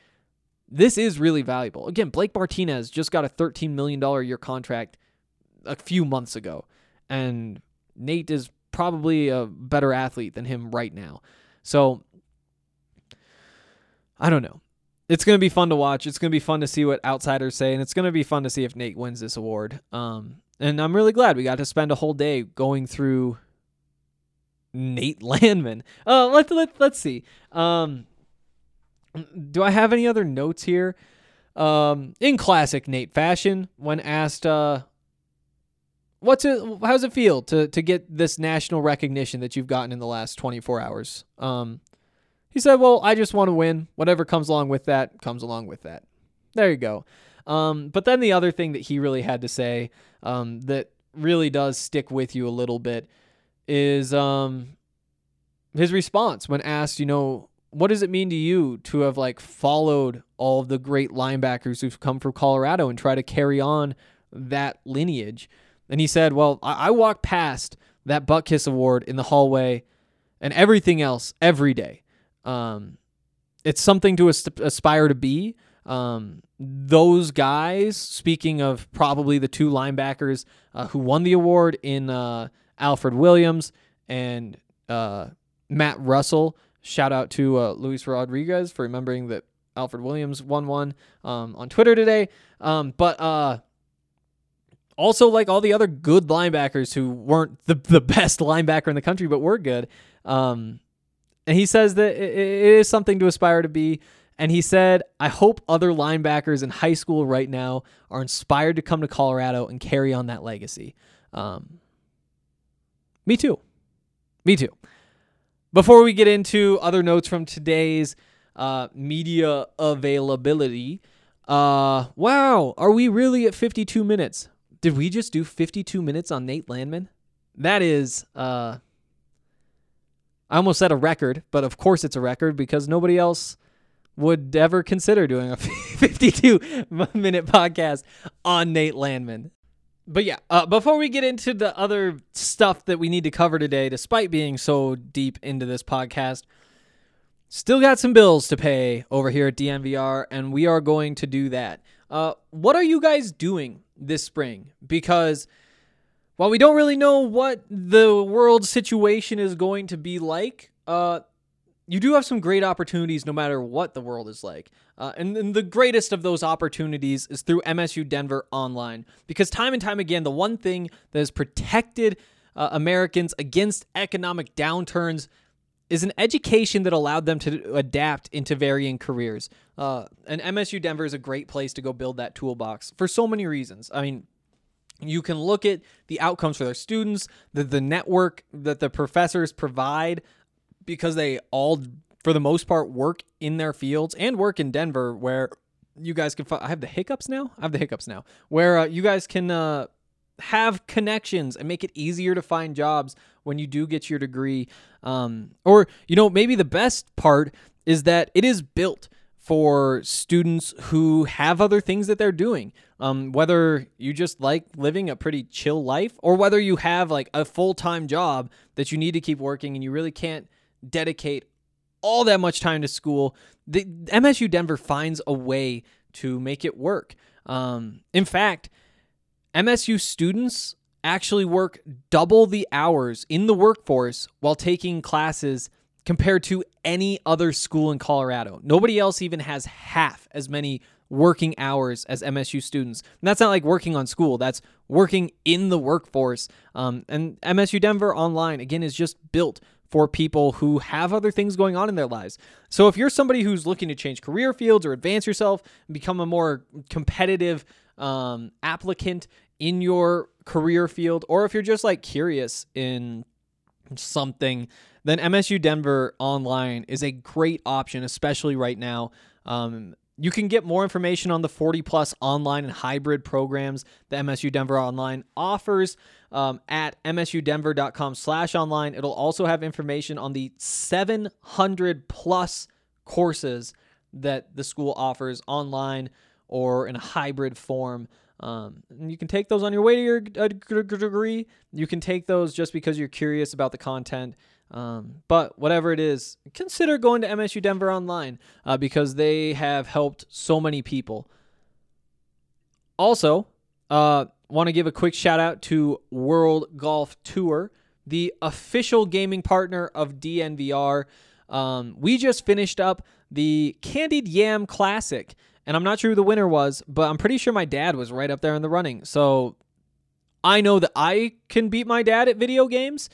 this is really valuable. Again, Blake Martinez just got a $13 million a year contract a few months ago. And Nate is probably a better athlete than him right now. So I don't know. It's going to be fun to watch. It's going to be fun to see what outsiders say. And it's going to be fun to see if Nate wins this award. Um, and I'm really glad we got to spend a whole day going through Nate Landman. Uh, let, let, let's see. Um, do I have any other notes here? Um, in classic Nate fashion, when asked, uh, "What's it? How's it feel to to get this national recognition that you've gotten in the last 24 hours?" Um, he said, "Well, I just want to win. Whatever comes along with that comes along with that." There you go. Um, but then the other thing that he really had to say um, that really does stick with you a little bit is um, his response when asked, you know, what does it mean to you to have like followed all of the great linebackers who've come from Colorado and try to carry on that lineage? And he said, Well, I, I walk past that Butkus Award in the hallway and everything else every day. Um, it's something to as- aspire to be. Um, those guys, speaking of probably the two linebackers uh, who won the award in uh, Alfred Williams and uh, Matt Russell, Shout out to uh, Luis Rodriguez for remembering that Alfred Williams won one um, on Twitter today. Um, but uh, also, like all the other good linebackers who weren't the, the best linebacker in the country, but were good. Um, and he says that it, it is something to aspire to be. And he said, I hope other linebackers in high school right now are inspired to come to Colorado and carry on that legacy. Um, me too. Me too. Before we get into other notes from today's uh, media availability, uh, wow, are we really at 52 minutes? Did we just do 52 minutes on Nate Landman? That is, uh, I almost set a record, but of course it's a record because nobody else would ever consider doing a 52 minute podcast on Nate Landman. But yeah, uh, before we get into the other stuff that we need to cover today, despite being so deep into this podcast, still got some bills to pay over here at DNVR, and we are going to do that. Uh, what are you guys doing this spring? Because while we don't really know what the world situation is going to be like, uh, you do have some great opportunities no matter what the world is like. Uh, and, the greatest of those opportunities is through MSU Denver Online. Because time and time again, the one thing that has protected uh, Americans against economic downturns is an education that allowed them to adapt into varying careers. Uh, and MSU Denver is a great place to go build that toolbox for so many reasons. I mean, you can look at the outcomes for their students, the, the network that the professors provide because they all for the most part work in their fields and work in Denver where you guys can I have the hiccups now. I have the hiccups now. Where uh, you guys can uh, have connections and make it easier to find jobs when you do get your degree. Um, or you know maybe the best part is that it is built for students who have other things that they're doing. Um, whether you just like living a pretty chill life or whether you have like a full time job that you need to keep working and you really can't dedicate all that much time to school, the MSU Denver finds a way to make it work. Um, in fact, MSU students actually work double the hours in the workforce while taking classes compared to any other school in Colorado. Nobody else even has half as many working hours as MSU students. And that's not like working on school, that's working in the workforce. Um, and MSU Denver Online, again, is just built for people who have other things going on in their lives. So if you're somebody who's looking to change career fields or advance yourself and become a more competitive um, applicant in your career field, or if you're just like curious in something, then MSU Denver Online is a great option, especially right now. Um, you can get more information on the 40 plus online and hybrid programs that MSU Denver Online offers um, at msudenver.com slash online. It'll also have information on the 700 plus courses that the school offers online or in a hybrid form. Um, you can take those on your way to your uh, degree. You can take those just because you're curious about the content. Um, but whatever it is, consider going to MSU Denver Online uh, because they have helped so many people. Also, uh, want to give a quick shout out to World Golf Tour, the official gaming partner of DNVR. Um, we just finished up the Candied Yam Classic, and I'm not sure who the winner was, but I'm pretty sure my dad was right up there in the running. So I know that I can beat my dad at video games.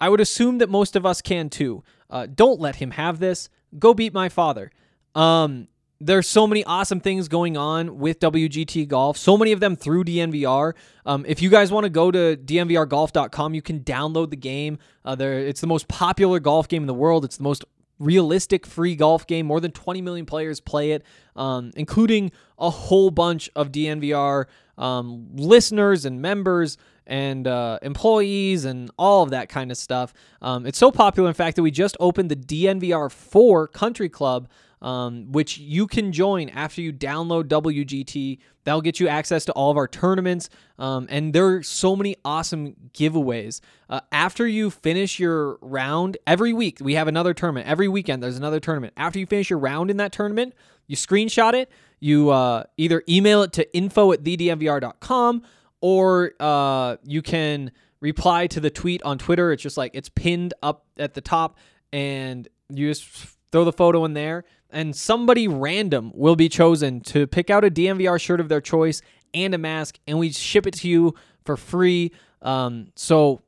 I would assume that most of us can too. Uh, don't let him have this. Go beat my father. Um, there's so many awesome things going on with WGT Golf, so many of them through DNVR. Um, if you guys want to go to dnvrgolf.com, you can download the game. Uh, there, it's the most popular golf game in the world. It's the most realistic free golf game. More than 20 million players play it, um, including a whole bunch of DNVR um, listeners and members and uh, employees and all of that kind of stuff. Um, it's so popular, in fact, that we just opened the DNVR 4 Country Club, um, which you can join after you download WGT. That'll get you access to all of our tournaments. Um, and there are so many awesome giveaways. Uh, after you finish your round, every week we have another tournament. Every weekend there's another tournament. After you finish your round in that tournament, you screenshot it. You uh, either email it to info at thednvr.com or uh, you can reply to the tweet on Twitter. It's just like it's pinned up at the top, and you just throw the photo in there, and somebody random will be chosen to pick out a DNVR shirt of their choice and a mask, and we ship it to you for free. Um, so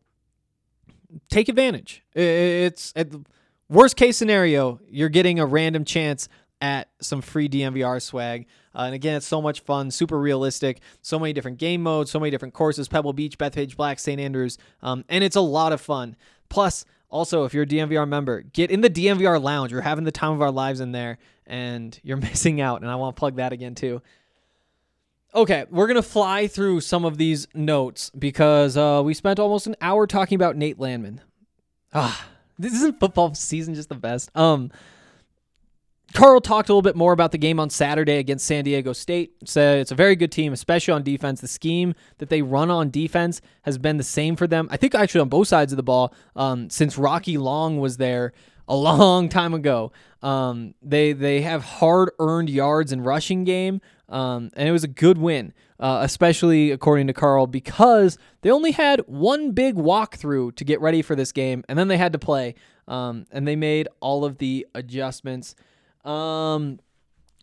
take advantage. It's at worst case scenario, you're getting a random chance at some free DNVR swag. Uh, and again, it's so much fun, super realistic, so many different game modes, so many different courses Pebble Beach, Bethpage Black, St. Andrews, um, and it's a lot of fun. Plus, also, if you're a DNVR member, get in the DNVR lounge. We're having the time of our lives in there, and you're missing out. And I want to plug that again, too. Okay, we're to fly through some of these notes because uh, we spent almost an hour talking about Nate Landman. Ah, this isn't football season just the best. Um, Karl talked a little bit more about the game on Saturday against San Diego State. Said it's a very good team, especially on defense. The scheme that they run on defense has been the same for them. I think actually on both sides of the ball um, since Rocky Long was there a long time ago. Um, they they have hard earned yards in rushing game, um, and it was a good win, uh, especially according to Karl because they only had one big walkthrough to get ready for this game, and then they had to play, um, and they made all of the adjustments. Um,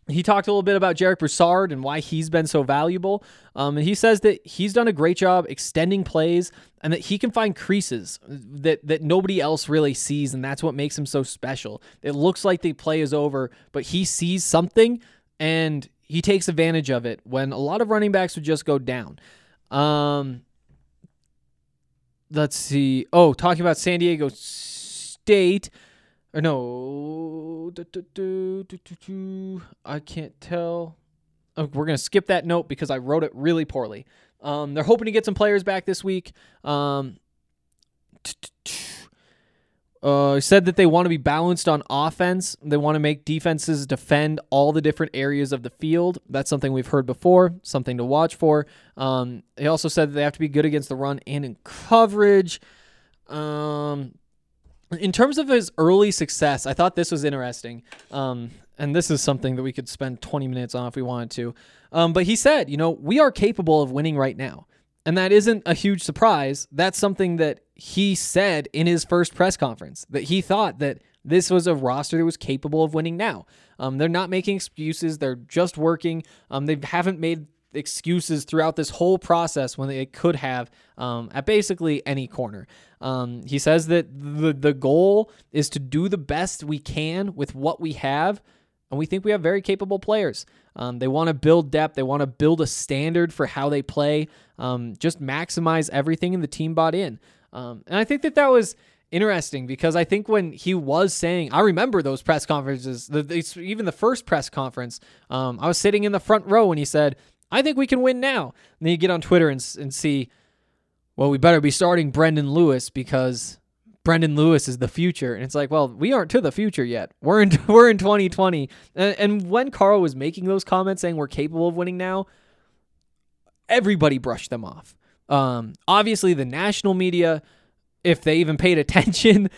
he talked a little bit about Jarek Broussard and why he's been so valuable. Um, and he says that he's done a great job extending plays and that he can find creases that, that nobody else really sees. And that's what makes him so special. It looks like the play is over, but he sees something and he takes advantage of it when a lot of running backs would just go down. Um, let's see. Oh, talking about San Diego State or no, I can't tell. Oh, we're gonna skip that note because I wrote it really poorly. Um, they're hoping to get some players back this week. Um, uh, said that they want to be balanced on offense. They want to make defenses defend all the different areas of the field. That's something we've heard before, something to watch for. Um, they also said that they have to be good against the run and in coverage. Um, in terms of his early success, I thought this was interesting. Um, and this is something that we could spend 20 minutes on if we wanted to. Um, but he said, you know, we are capable of winning right now. and that isn't a huge surprise. That's something that he said in his first press conference that he thought that this was a roster that was capable of winning now. Um, they're not making excuses. They're just working. Um, they haven't made excuses throughout this whole process when they could have um, at basically any corner. Um, he says that the the goal is to do the best we can with what we have, and we think we have very capable players. Um, they want to build depth. They want to build a standard for how they play. Um, just maximize everything, and the team bought in. Um, and I think that that was interesting because I think when he was saying, I remember those press conferences, the, even the first press conference, um, I was sitting in the front row when he said, I think we can win now. And then you get on Twitter and, and see, well, we better be starting Brendan Lewis because Brendan Lewis is the future. And it's like, well, we aren't to the future yet. We're in we're in 2020. And, and when Karl was making those comments saying we're capable of winning now, everybody brushed them off. Um, obviously, the national media, if they even paid attention,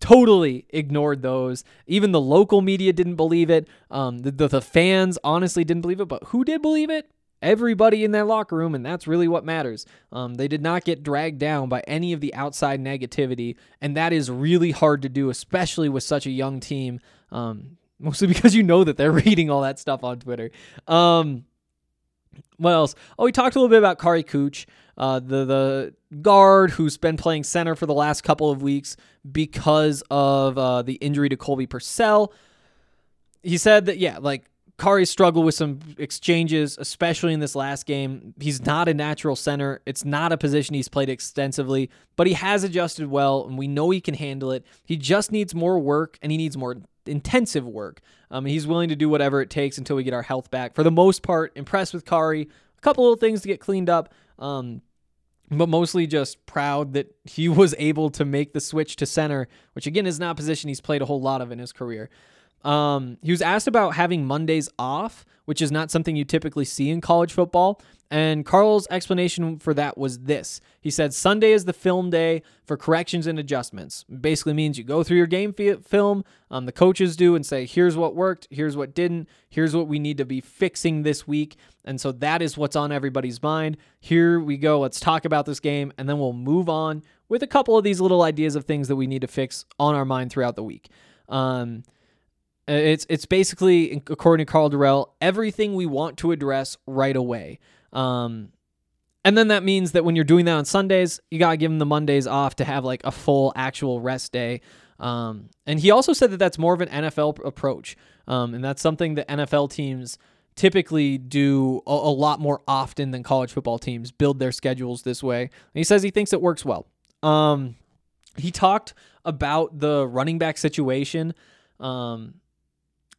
totally ignored those. Even the local media didn't believe it. Um, the, the, the fans honestly didn't believe it. But who did believe it? Everybody in that locker room, and that's really what matters. Um, they did not get dragged down by any of the outside negativity, and that is really hard to do, especially with such a young team. Um, mostly because you know that they're reading all that stuff on Twitter. Um, what else? Oh, we talked a little bit about Kary Kutsch, uh, the the guard who's been playing center for the last couple of weeks because of uh, the injury to Colby Pursell. He said that yeah, like Kary struggled with some exchanges, especially in this last game. He's not a natural center. It's not a position he's played extensively, but he has adjusted well, and we know he can handle it. He just needs more work, and he needs more intensive work. Um, he's willing to do whatever it takes until we get our health back. For the most part, impressed with Kary. A couple little things to get cleaned up, um, but mostly just proud that he was able to make the switch to center, which again is not a position he's played a whole lot of in his career. Um, he was asked about having Mondays off, which is not something you typically see in college football. And Karl's explanation for that was this. He said Sunday is the film day for corrections and adjustments. Basically means you go through your game film, um, the coaches do, and say, here's what worked, here's what didn't, here's what we need to be fixing this week. And so that is what's on everybody's mind. Here we go. Let's talk about this game, and then we'll move on with a couple of these little ideas of things that we need to fix on our mind throughout the week. Um, it's it's basically, according to Karl Dorrell, everything we want to address right away. Um, and then that means that when you're doing that on Sundays, you gotta give them the Mondays off to have like a full actual rest day. Um, and he also said that that's more of an NFL approach, um, and that's something that NFL teams typically do a, a, lot more often than college football teams build their schedules this way. And he says he thinks it works well. Um, he talked about the running back situation. Um,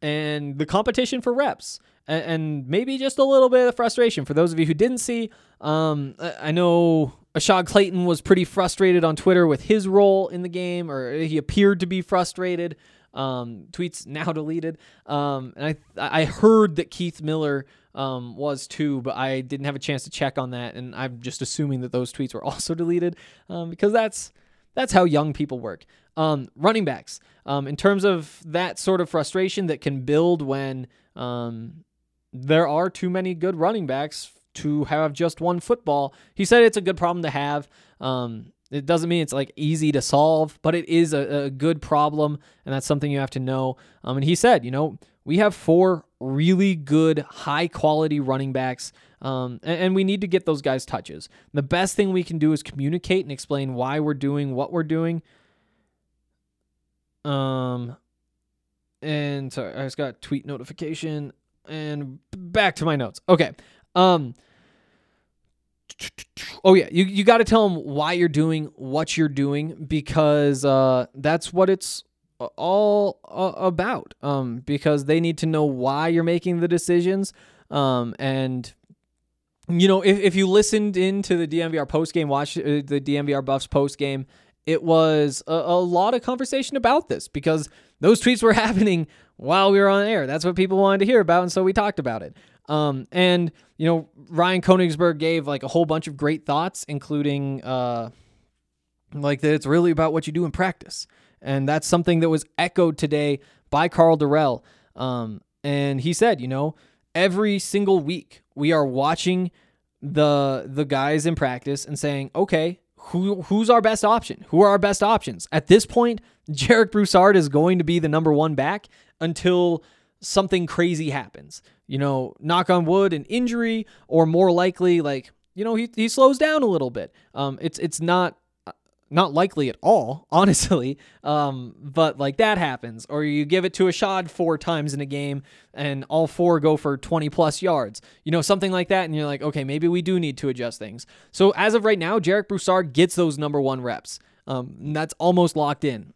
and the competition for reps and, maybe just a little bit of frustration for those of you who didn't see. Um, I know Ashaad Clayton was pretty frustrated on Twitter with his role in the game, or he appeared to be frustrated. Um, tweets now deleted. Um, and I I heard that Keith Miller um, was too, but I didn't have a chance to check on that, and I'm just assuming that those tweets were also deleted um, because that's that's how young people work. Um, running backs, um, in terms of that sort of frustration that can build when um, there are too many good running backs to have just one football. He said it's a good problem to have. Um, it doesn't mean it's like easy to solve, but it is a, a good problem, and that's something you have to know. Um, and he said, you know, we have four really good, high quality running backs um, and, and, we need to get those guys touches. The best thing we can do is communicate and explain why we're doing what we're doing. Um, and sorry, I just got tweet notification and back to my notes. Okay. Um, oh yeah, you, you got to tell them why you're doing what you're doing because uh, that's what it's all about. Um, because they need to know why you're making the decisions. Um, and you know, if, if you listened into the DNVR post game, watch uh, the DNVR Buffs post game, it was a, a, lot of conversation about this because those tweets were happening while we were on air. That's what people wanted to hear about, and so we talked about it. Um, and you know, Ryan Koenigsberg gave like a whole bunch of great thoughts, including uh, like that it's really about what you do in practice, and that's something that was echoed today by Karl Dorrell. Um, and he said, you know, every single week we are watching the the guys in practice and saying, okay, who who's our best option? Who are our best options? At this point, Jarek Broussard is going to be the number one back until something crazy happens. You know, knock on wood, an injury, or more likely, like you know, he he slows down a little bit. Um, it's it's not not likely at all, honestly. Um, but like that happens, or you give it to a Ashaad four times in a game, and all four go for 20 plus yards, you know, something like that, and you're like, okay, maybe we do need to adjust things. So as of right now, Jarek Broussard gets those number one reps. Um, that's almost locked in.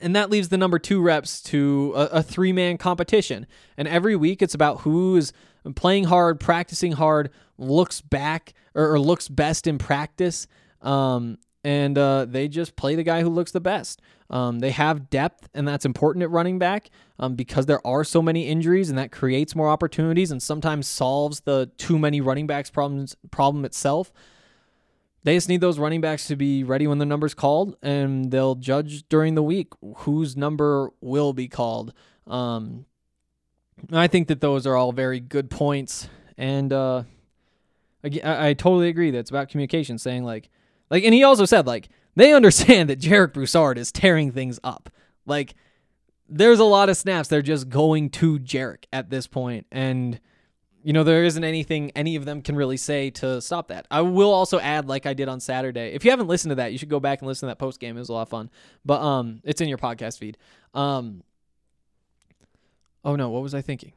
And that leaves the number two reps to a, a three man competition. And every week it's about who's playing hard, practicing hard, looks back or, or looks best in practice. Um, and uh, they just play the guy who looks the best. Um, they have depth, and that's important at running back um, because there are so many injuries, and that creates more opportunities and sometimes solves the too many running backs problems problem itself. They just need those running backs to be ready when the number's called, and they'll judge during the week whose number will be called. Um, I think that those are all very good points, and uh, I, I totally agree that it's about communication. Saying like like, and he also said, like, they understand that Jarek Broussard is tearing things up. Like, there's a lot of snaps they're just going to Jarek at this point, and you know there isn't anything any of them can really say to stop that. I will also add, like I did on Saturday, if you haven't listened to that, you should go back and listen to that post game. It was a lot of fun, but um, it's in your podcast feed. Um, oh no, what was I thinking?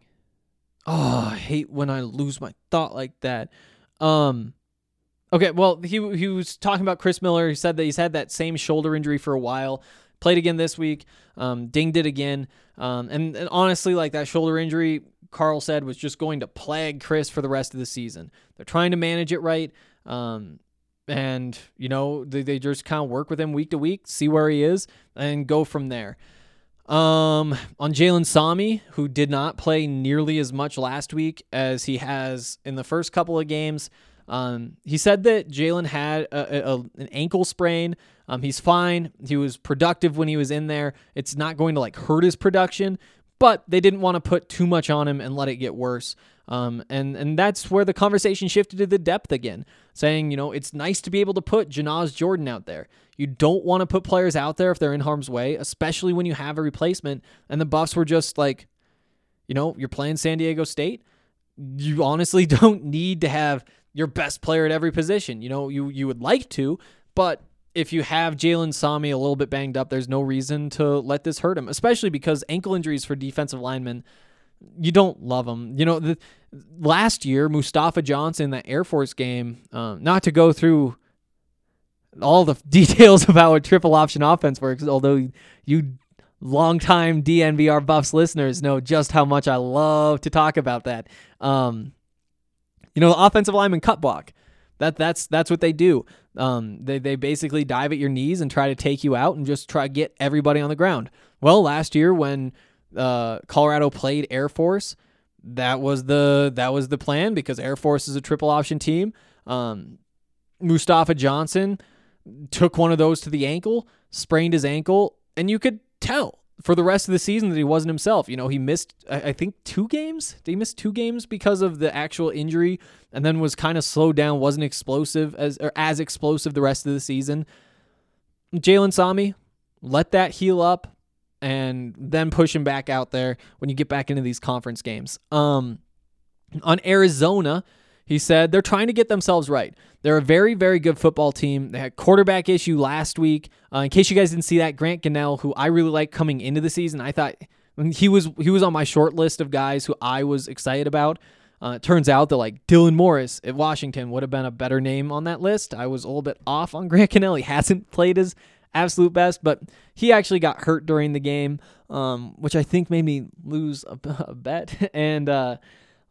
Oh, I hate when I lose my thought like that. Um, Okay, well, he he was talking about Chris Miller. He said that he's had that same shoulder injury for a while. Played again this week. Um, dinged it again. Um, and, and honestly, like that shoulder injury, Karl said was just going to plague Chris for the rest of the season. They're trying to manage it right. Um, and you know they, they just kind of work with him week to week, see where he is, and go from there. Um, on Jalen Sami, who did not play nearly as much last week as he has in the first couple of games. Um, he said that Jalen had a, a, an ankle sprain. Um, he's fine. He was productive when he was in there. It's not going to like hurt his production, but they didn't want to put too much on him and let it get worse. Um, and and that's where the conversation shifted to the depth again, saying you know it's nice to be able to put Janaz Jordan out there. You don't want to put players out there if they're in harm's way, especially when you have a replacement. And the Buffs were just like, you know, you're playing San Diego State. You honestly don't need to have your best player at every position. You know, you you would like to, but if you have Jalen Sami a little bit banged up, there's no reason to let this hurt him, especially because ankle injuries for defensive linemen, you don't love them. You know, the, last year, Mustafa Johnson, that Air Force game, uh, not to go through all the details of how a triple option offense works, although you longtime DNVR Buffs listeners know just how much I love to talk about that. Um, you know, the offensive lineman cut block. That that's that's what they do. Um, they they basically dive at your knees and try to take you out and just try to get everybody on the ground. Well, last year when uh, Colorado played Air Force, that was the that was the plan because Air Force is a triple option team. Um, Mustafa Johnson took one of those to the ankle, sprained his ankle, and you could tell for the rest of the season that he wasn't himself. You know, he missed I think two games. Did he miss two games because of the actual injury, and then was kind of slowed down, wasn't explosive as or as explosive the rest of the season. Jalen Sami, let that heal up, and then push him back out there when you get back into these conference games. Um, on Arizona. He said they're trying to get themselves right. They're a very, very good football team. They had quarterback issue last week. Uh, in case you guys didn't see that, Grant Gunnell, who I really like coming into the season, I thought he was he was on my short list of guys who I was excited about. Uh, it turns out that like Dylan Morris at Washington would have been a better name on that list. I was a little bit off on Grant Gunnell. He hasn't played his absolute best, but he actually got hurt during the game, um, which I think made me lose a, a bet. And uh,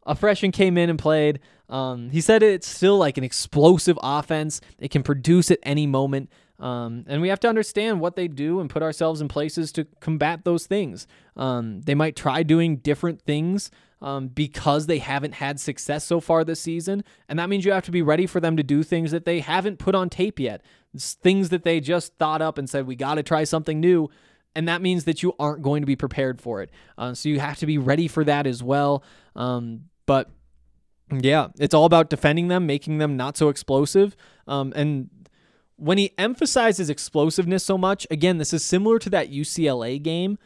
a freshman came in and played. Um, he said it's still like an explosive offense. It can produce at any moment. Um, and we have to understand what they do and put ourselves in places to combat those things. Um, they might try doing different things um, because they haven't had success so far this season. And that means you have to be ready for them to do things that they haven't put on tape yet. It's things that they just thought up and said, we got to try something new. And that means that you aren't going to be prepared for it. Uh, so you have to be ready for that as well. Um, but Yeah, it's all about defending them, making them not so explosive. Um, and when he emphasizes explosiveness so much, again, this is similar to that UCLA game.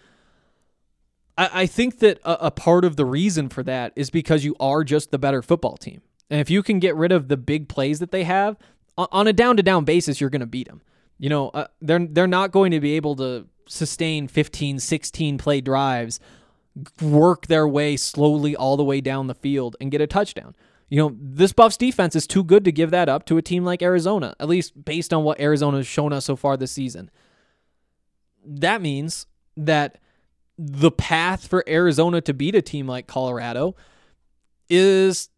I, I think that a, a part of the reason for that is because you are just the better football team. And if you can get rid of the big plays that they have on a down to down basis, you're going to beat them. You know, uh, they're they're not going to be able to sustain 15, 16 play drives, work their way slowly all the way down the field and get a touchdown. You know, this Buffs defense is too good to give that up to a team like Arizona, at least based on what Arizona has shown us so far this season. That means that the path for Arizona to beat a team like Colorado is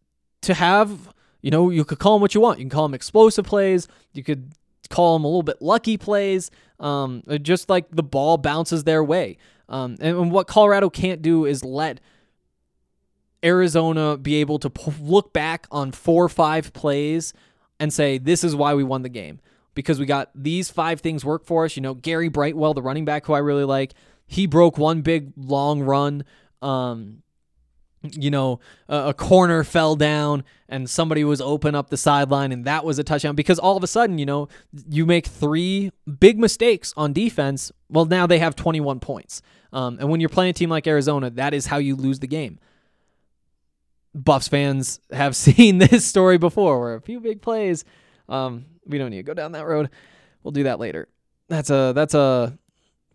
to have, you know, you could call them what you want. You can call them explosive plays. You could call them a little bit lucky plays. Um, just like the ball bounces their way. Um, and, and what Colorado can't do is let Arizona be able to p- look back on four or five plays and say, this is why we won the game. Because we got these five things work for us. You know, Gary Brightwell, the running back who I really like, he broke one big long run. Um, you know, a, a corner fell down and somebody was open up the sideline and that was a touchdown because all of a sudden, you know, you make three big mistakes on defense. Well, now they have 21 points. Um, and when you're playing a team like Arizona, that is how you lose the game. Buffs fans have seen this story before where a few big plays. Um, we don't need to go down that road. We'll do that later. That's a that's a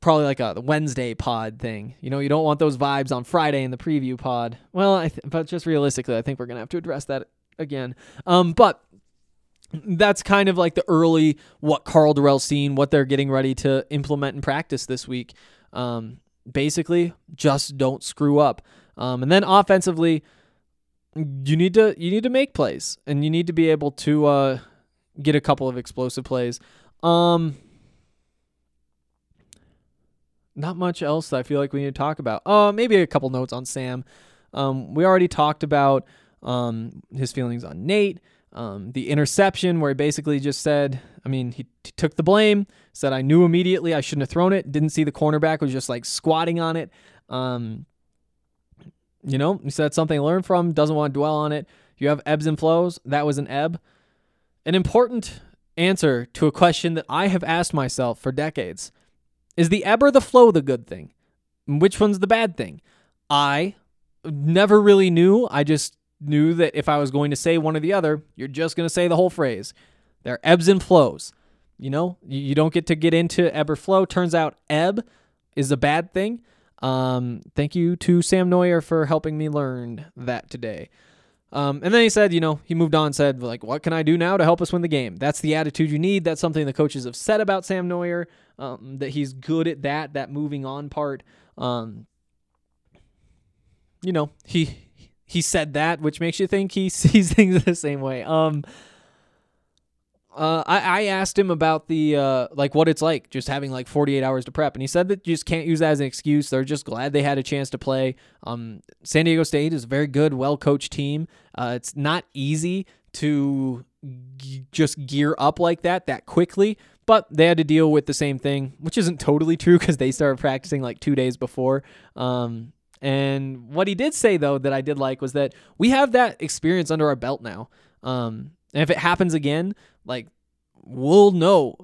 probably like a Wednesday pod thing. You know, you don't want those vibes on Friday in the preview pod. Well, I th- but just realistically, I think we're gonna have to address that again. Um, but that's kind of like the early what Karl Dorrell's seen, what they're getting ready to implement in practice this week. Um, basically, just don't screw up. Um, and then offensively, you need to you need to make plays, and you need to be able to uh, get a couple of explosive plays. Um, not much else that I feel like we need to talk about. Uh, maybe a couple notes on Sam. Um, we already talked about um, his feelings on Nate. Um, the interception where he basically just said, I mean, he t- took the blame, said, I knew immediately I shouldn't have thrown it. Didn't see the cornerback, was just like squatting on it. Um, you know, he said something to learn from, doesn't want to dwell on it. You have ebbs and flows. That was an ebb. An important answer to a question that I have asked myself for decades is the ebb or the flow the good thing? Which one's the bad thing? I never really knew. I just knew that if I was going to say one or the other, you're just going to say the whole phrase. There are ebbs and flows. You know, you, don't get to get into ebb or flow. Turns out ebb is a bad thing. Um, thank you to Sam Noyer for helping me learn that today. Um, and then he said, you know, he moved on said, like, what can I do now to help us win the game? That's the attitude you need. That's something the coaches have said about Sam Noyer, um, that he's good at that, that moving on part. Um, you know, he he said that, which makes you think he sees things the same way. Um, uh, I, I asked him about the uh, like what it's like just having like 48 hours to prep, and he said that you just can't use that as an excuse. They're just glad they had a chance to play. Um, San Diego State is a very good, well coached team. Uh, it's not easy to g- just gear up like that that quickly, but they had to deal with the same thing, which isn't totally true because they started practicing like two days before. Um, and what he did say though that I did like was that we have that experience under our belt now. Um, and if it happens again, like we'll know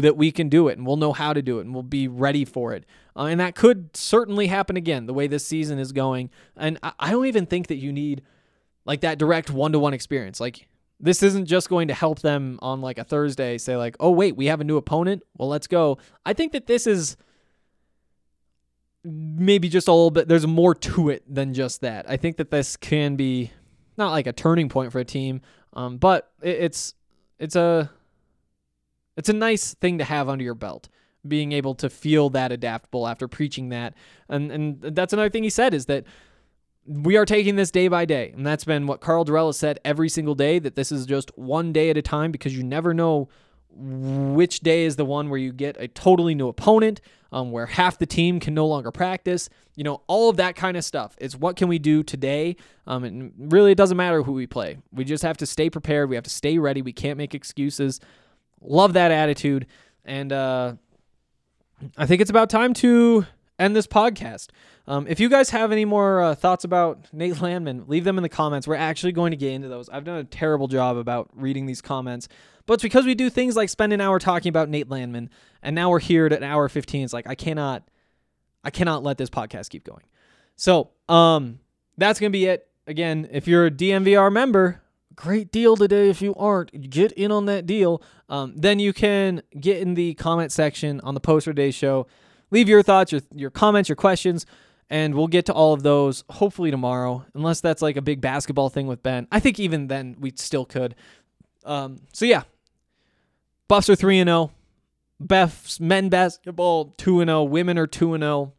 that we can do it and we'll know how to do it and we'll be ready for it. Uh, and that could certainly happen again the way this season is going. And I, I don't even think that you need like that direct one to one experience. Like this isn't just going to help them on like a Thursday say like, "Oh wait, we have a new opponent. Well, let's go." I think that this is maybe just a little bit there's more to it than just that. I think that this can be not like a turning point for a team, um, but it, it's it's a it's a nice thing to have under your belt being able to feel that adaptable after preaching that and and that's another thing he said is that we are taking this day by day and that's been what Karl Dorrell has said every single day that this is just one day at a time because you never know which day is the one where you get a totally new opponent um, where half the team can no longer practice you know all of that kind of stuff. It's what can we do today? Um, and really it doesn't matter who we play. We just have to stay prepared. We have to stay ready. We can't make excuses. Love that attitude. And uh, i think it's about time to end this podcast. Um, if you guys have any more uh, thoughts about Nate Landman, leave them in the comments. We're actually going to get into those. I've done a terrible job about reading these comments, but it's because we do things like spend an hour talking about Nate Landman, and now we're here at an hour 15. It's like I cannot, I cannot let this podcast keep going. So, um, that's gonna be it. Again, if you're a DNVR member, great deal today. If you aren't, get in on that deal. Um, then you can get in the comment section on the Poster Day show. Leave your thoughts, your your comments, your questions, and we'll get to all of those hopefully tomorrow. Unless that's like a big basketball thing with Ben. I think even then we still could. Um, so yeah, Buffs are three and zero. Buffs men basketball two and zero. Women are two and zero.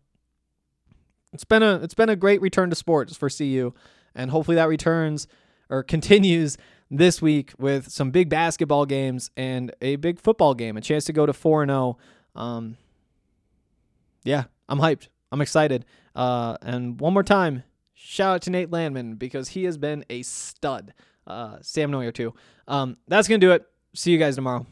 It's been a it's been a great return to sports for CU, and hopefully that returns or continues this week with some big basketball games and a big football game, a chance to go to four and zero. Um, yeah, I'm hyped. I'm excited. Uh, and one more time, shout out to Nate Landman because he has been a stud. Uh, Sam Noyer too. Um, that's gonna do it. See you guys tomorrow.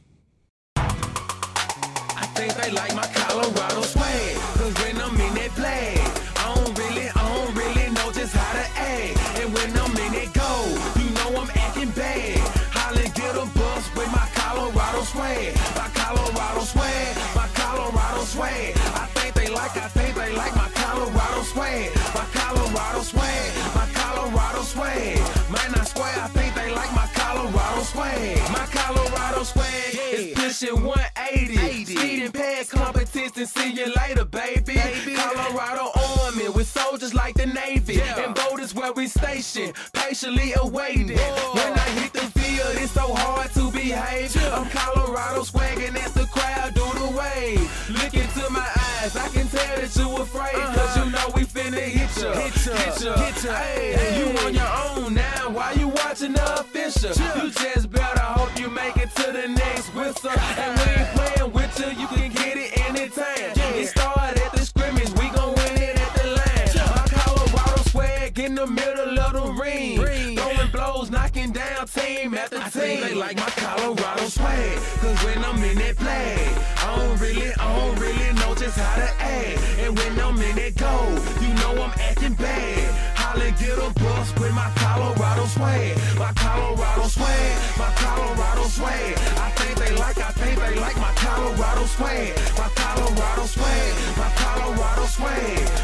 Think they like my Colorado swag. Cause when I'm in that flag, I don't really, I don't really know just how to act. And when I'm in that go, you know I'm acting bad. Holly get a bus with my Colorado swag. My Colorado swag, my Colorado swag. Is pushing 180. Speeding past competition, see you later, baby. baby. Colorado Army with soldiers like the Navy. And boat is where we station, patiently awaiting. When I hit the field, it's so hard to behave. I'm Colorado swagging as the crowd do the wave. Look into my eyes, I can tell that you afraid. Cause uh-huh. you know we finna hit ya. Hit ya, hit ya, hit ya. Hey, you on your own now. Why you watching the official? You just the next. And we ain't playing with you, you can get it anytime. It started at the scrimmage, we gon' win it at the line. My Colorado swag in the middle of the ring. Throwing blows, knocking down team after team. they like my Colorado swag. Cause when I'm in that play, I don't really, I don't really know just how to act. And when I'm in that go, you know I'm acting bad. Holla, get a bus with my Colorado swag. My Colorado swag, my Colorado swag. I think swag. My Colorado swag, my Colorado swag.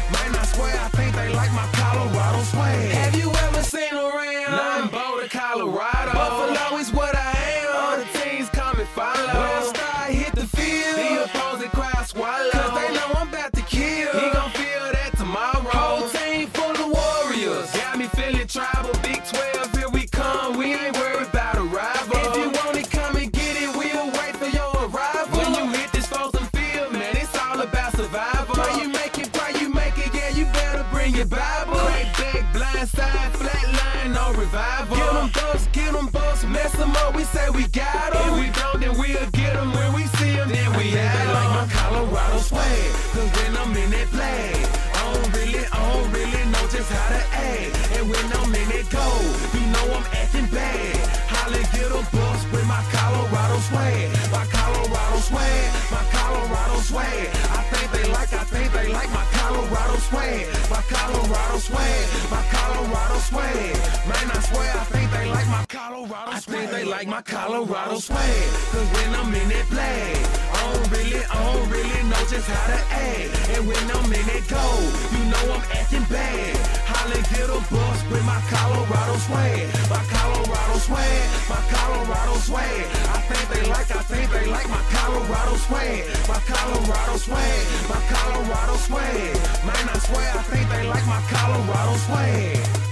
We got them. If we don't, then we'll get them when we see them. Then we have them. like my Colorado swag. Cause when I'm in that flag, I don't really, I don't really know just how to act. And when I'm in that go, you know I'm acting bad. Holly get a bus with my Colorado swag. My Colorado swag, my Colorado swag. I think they like, I think they like my Colorado swag. My Colorado swag, my Colorado swag. Colorado. I think they like my Colorado swag. Cause when I'm in that flag, I don't really, I don't really know just how to act. And when I'm in that go, you know I'm acting bad. Holly get a bus with my Colorado swag. My Colorado swag, my Colorado swag. I think they like, I think they like my Colorado swag. My Colorado swag, my Colorado swag. Man, I swear, I think they like my Colorado swag.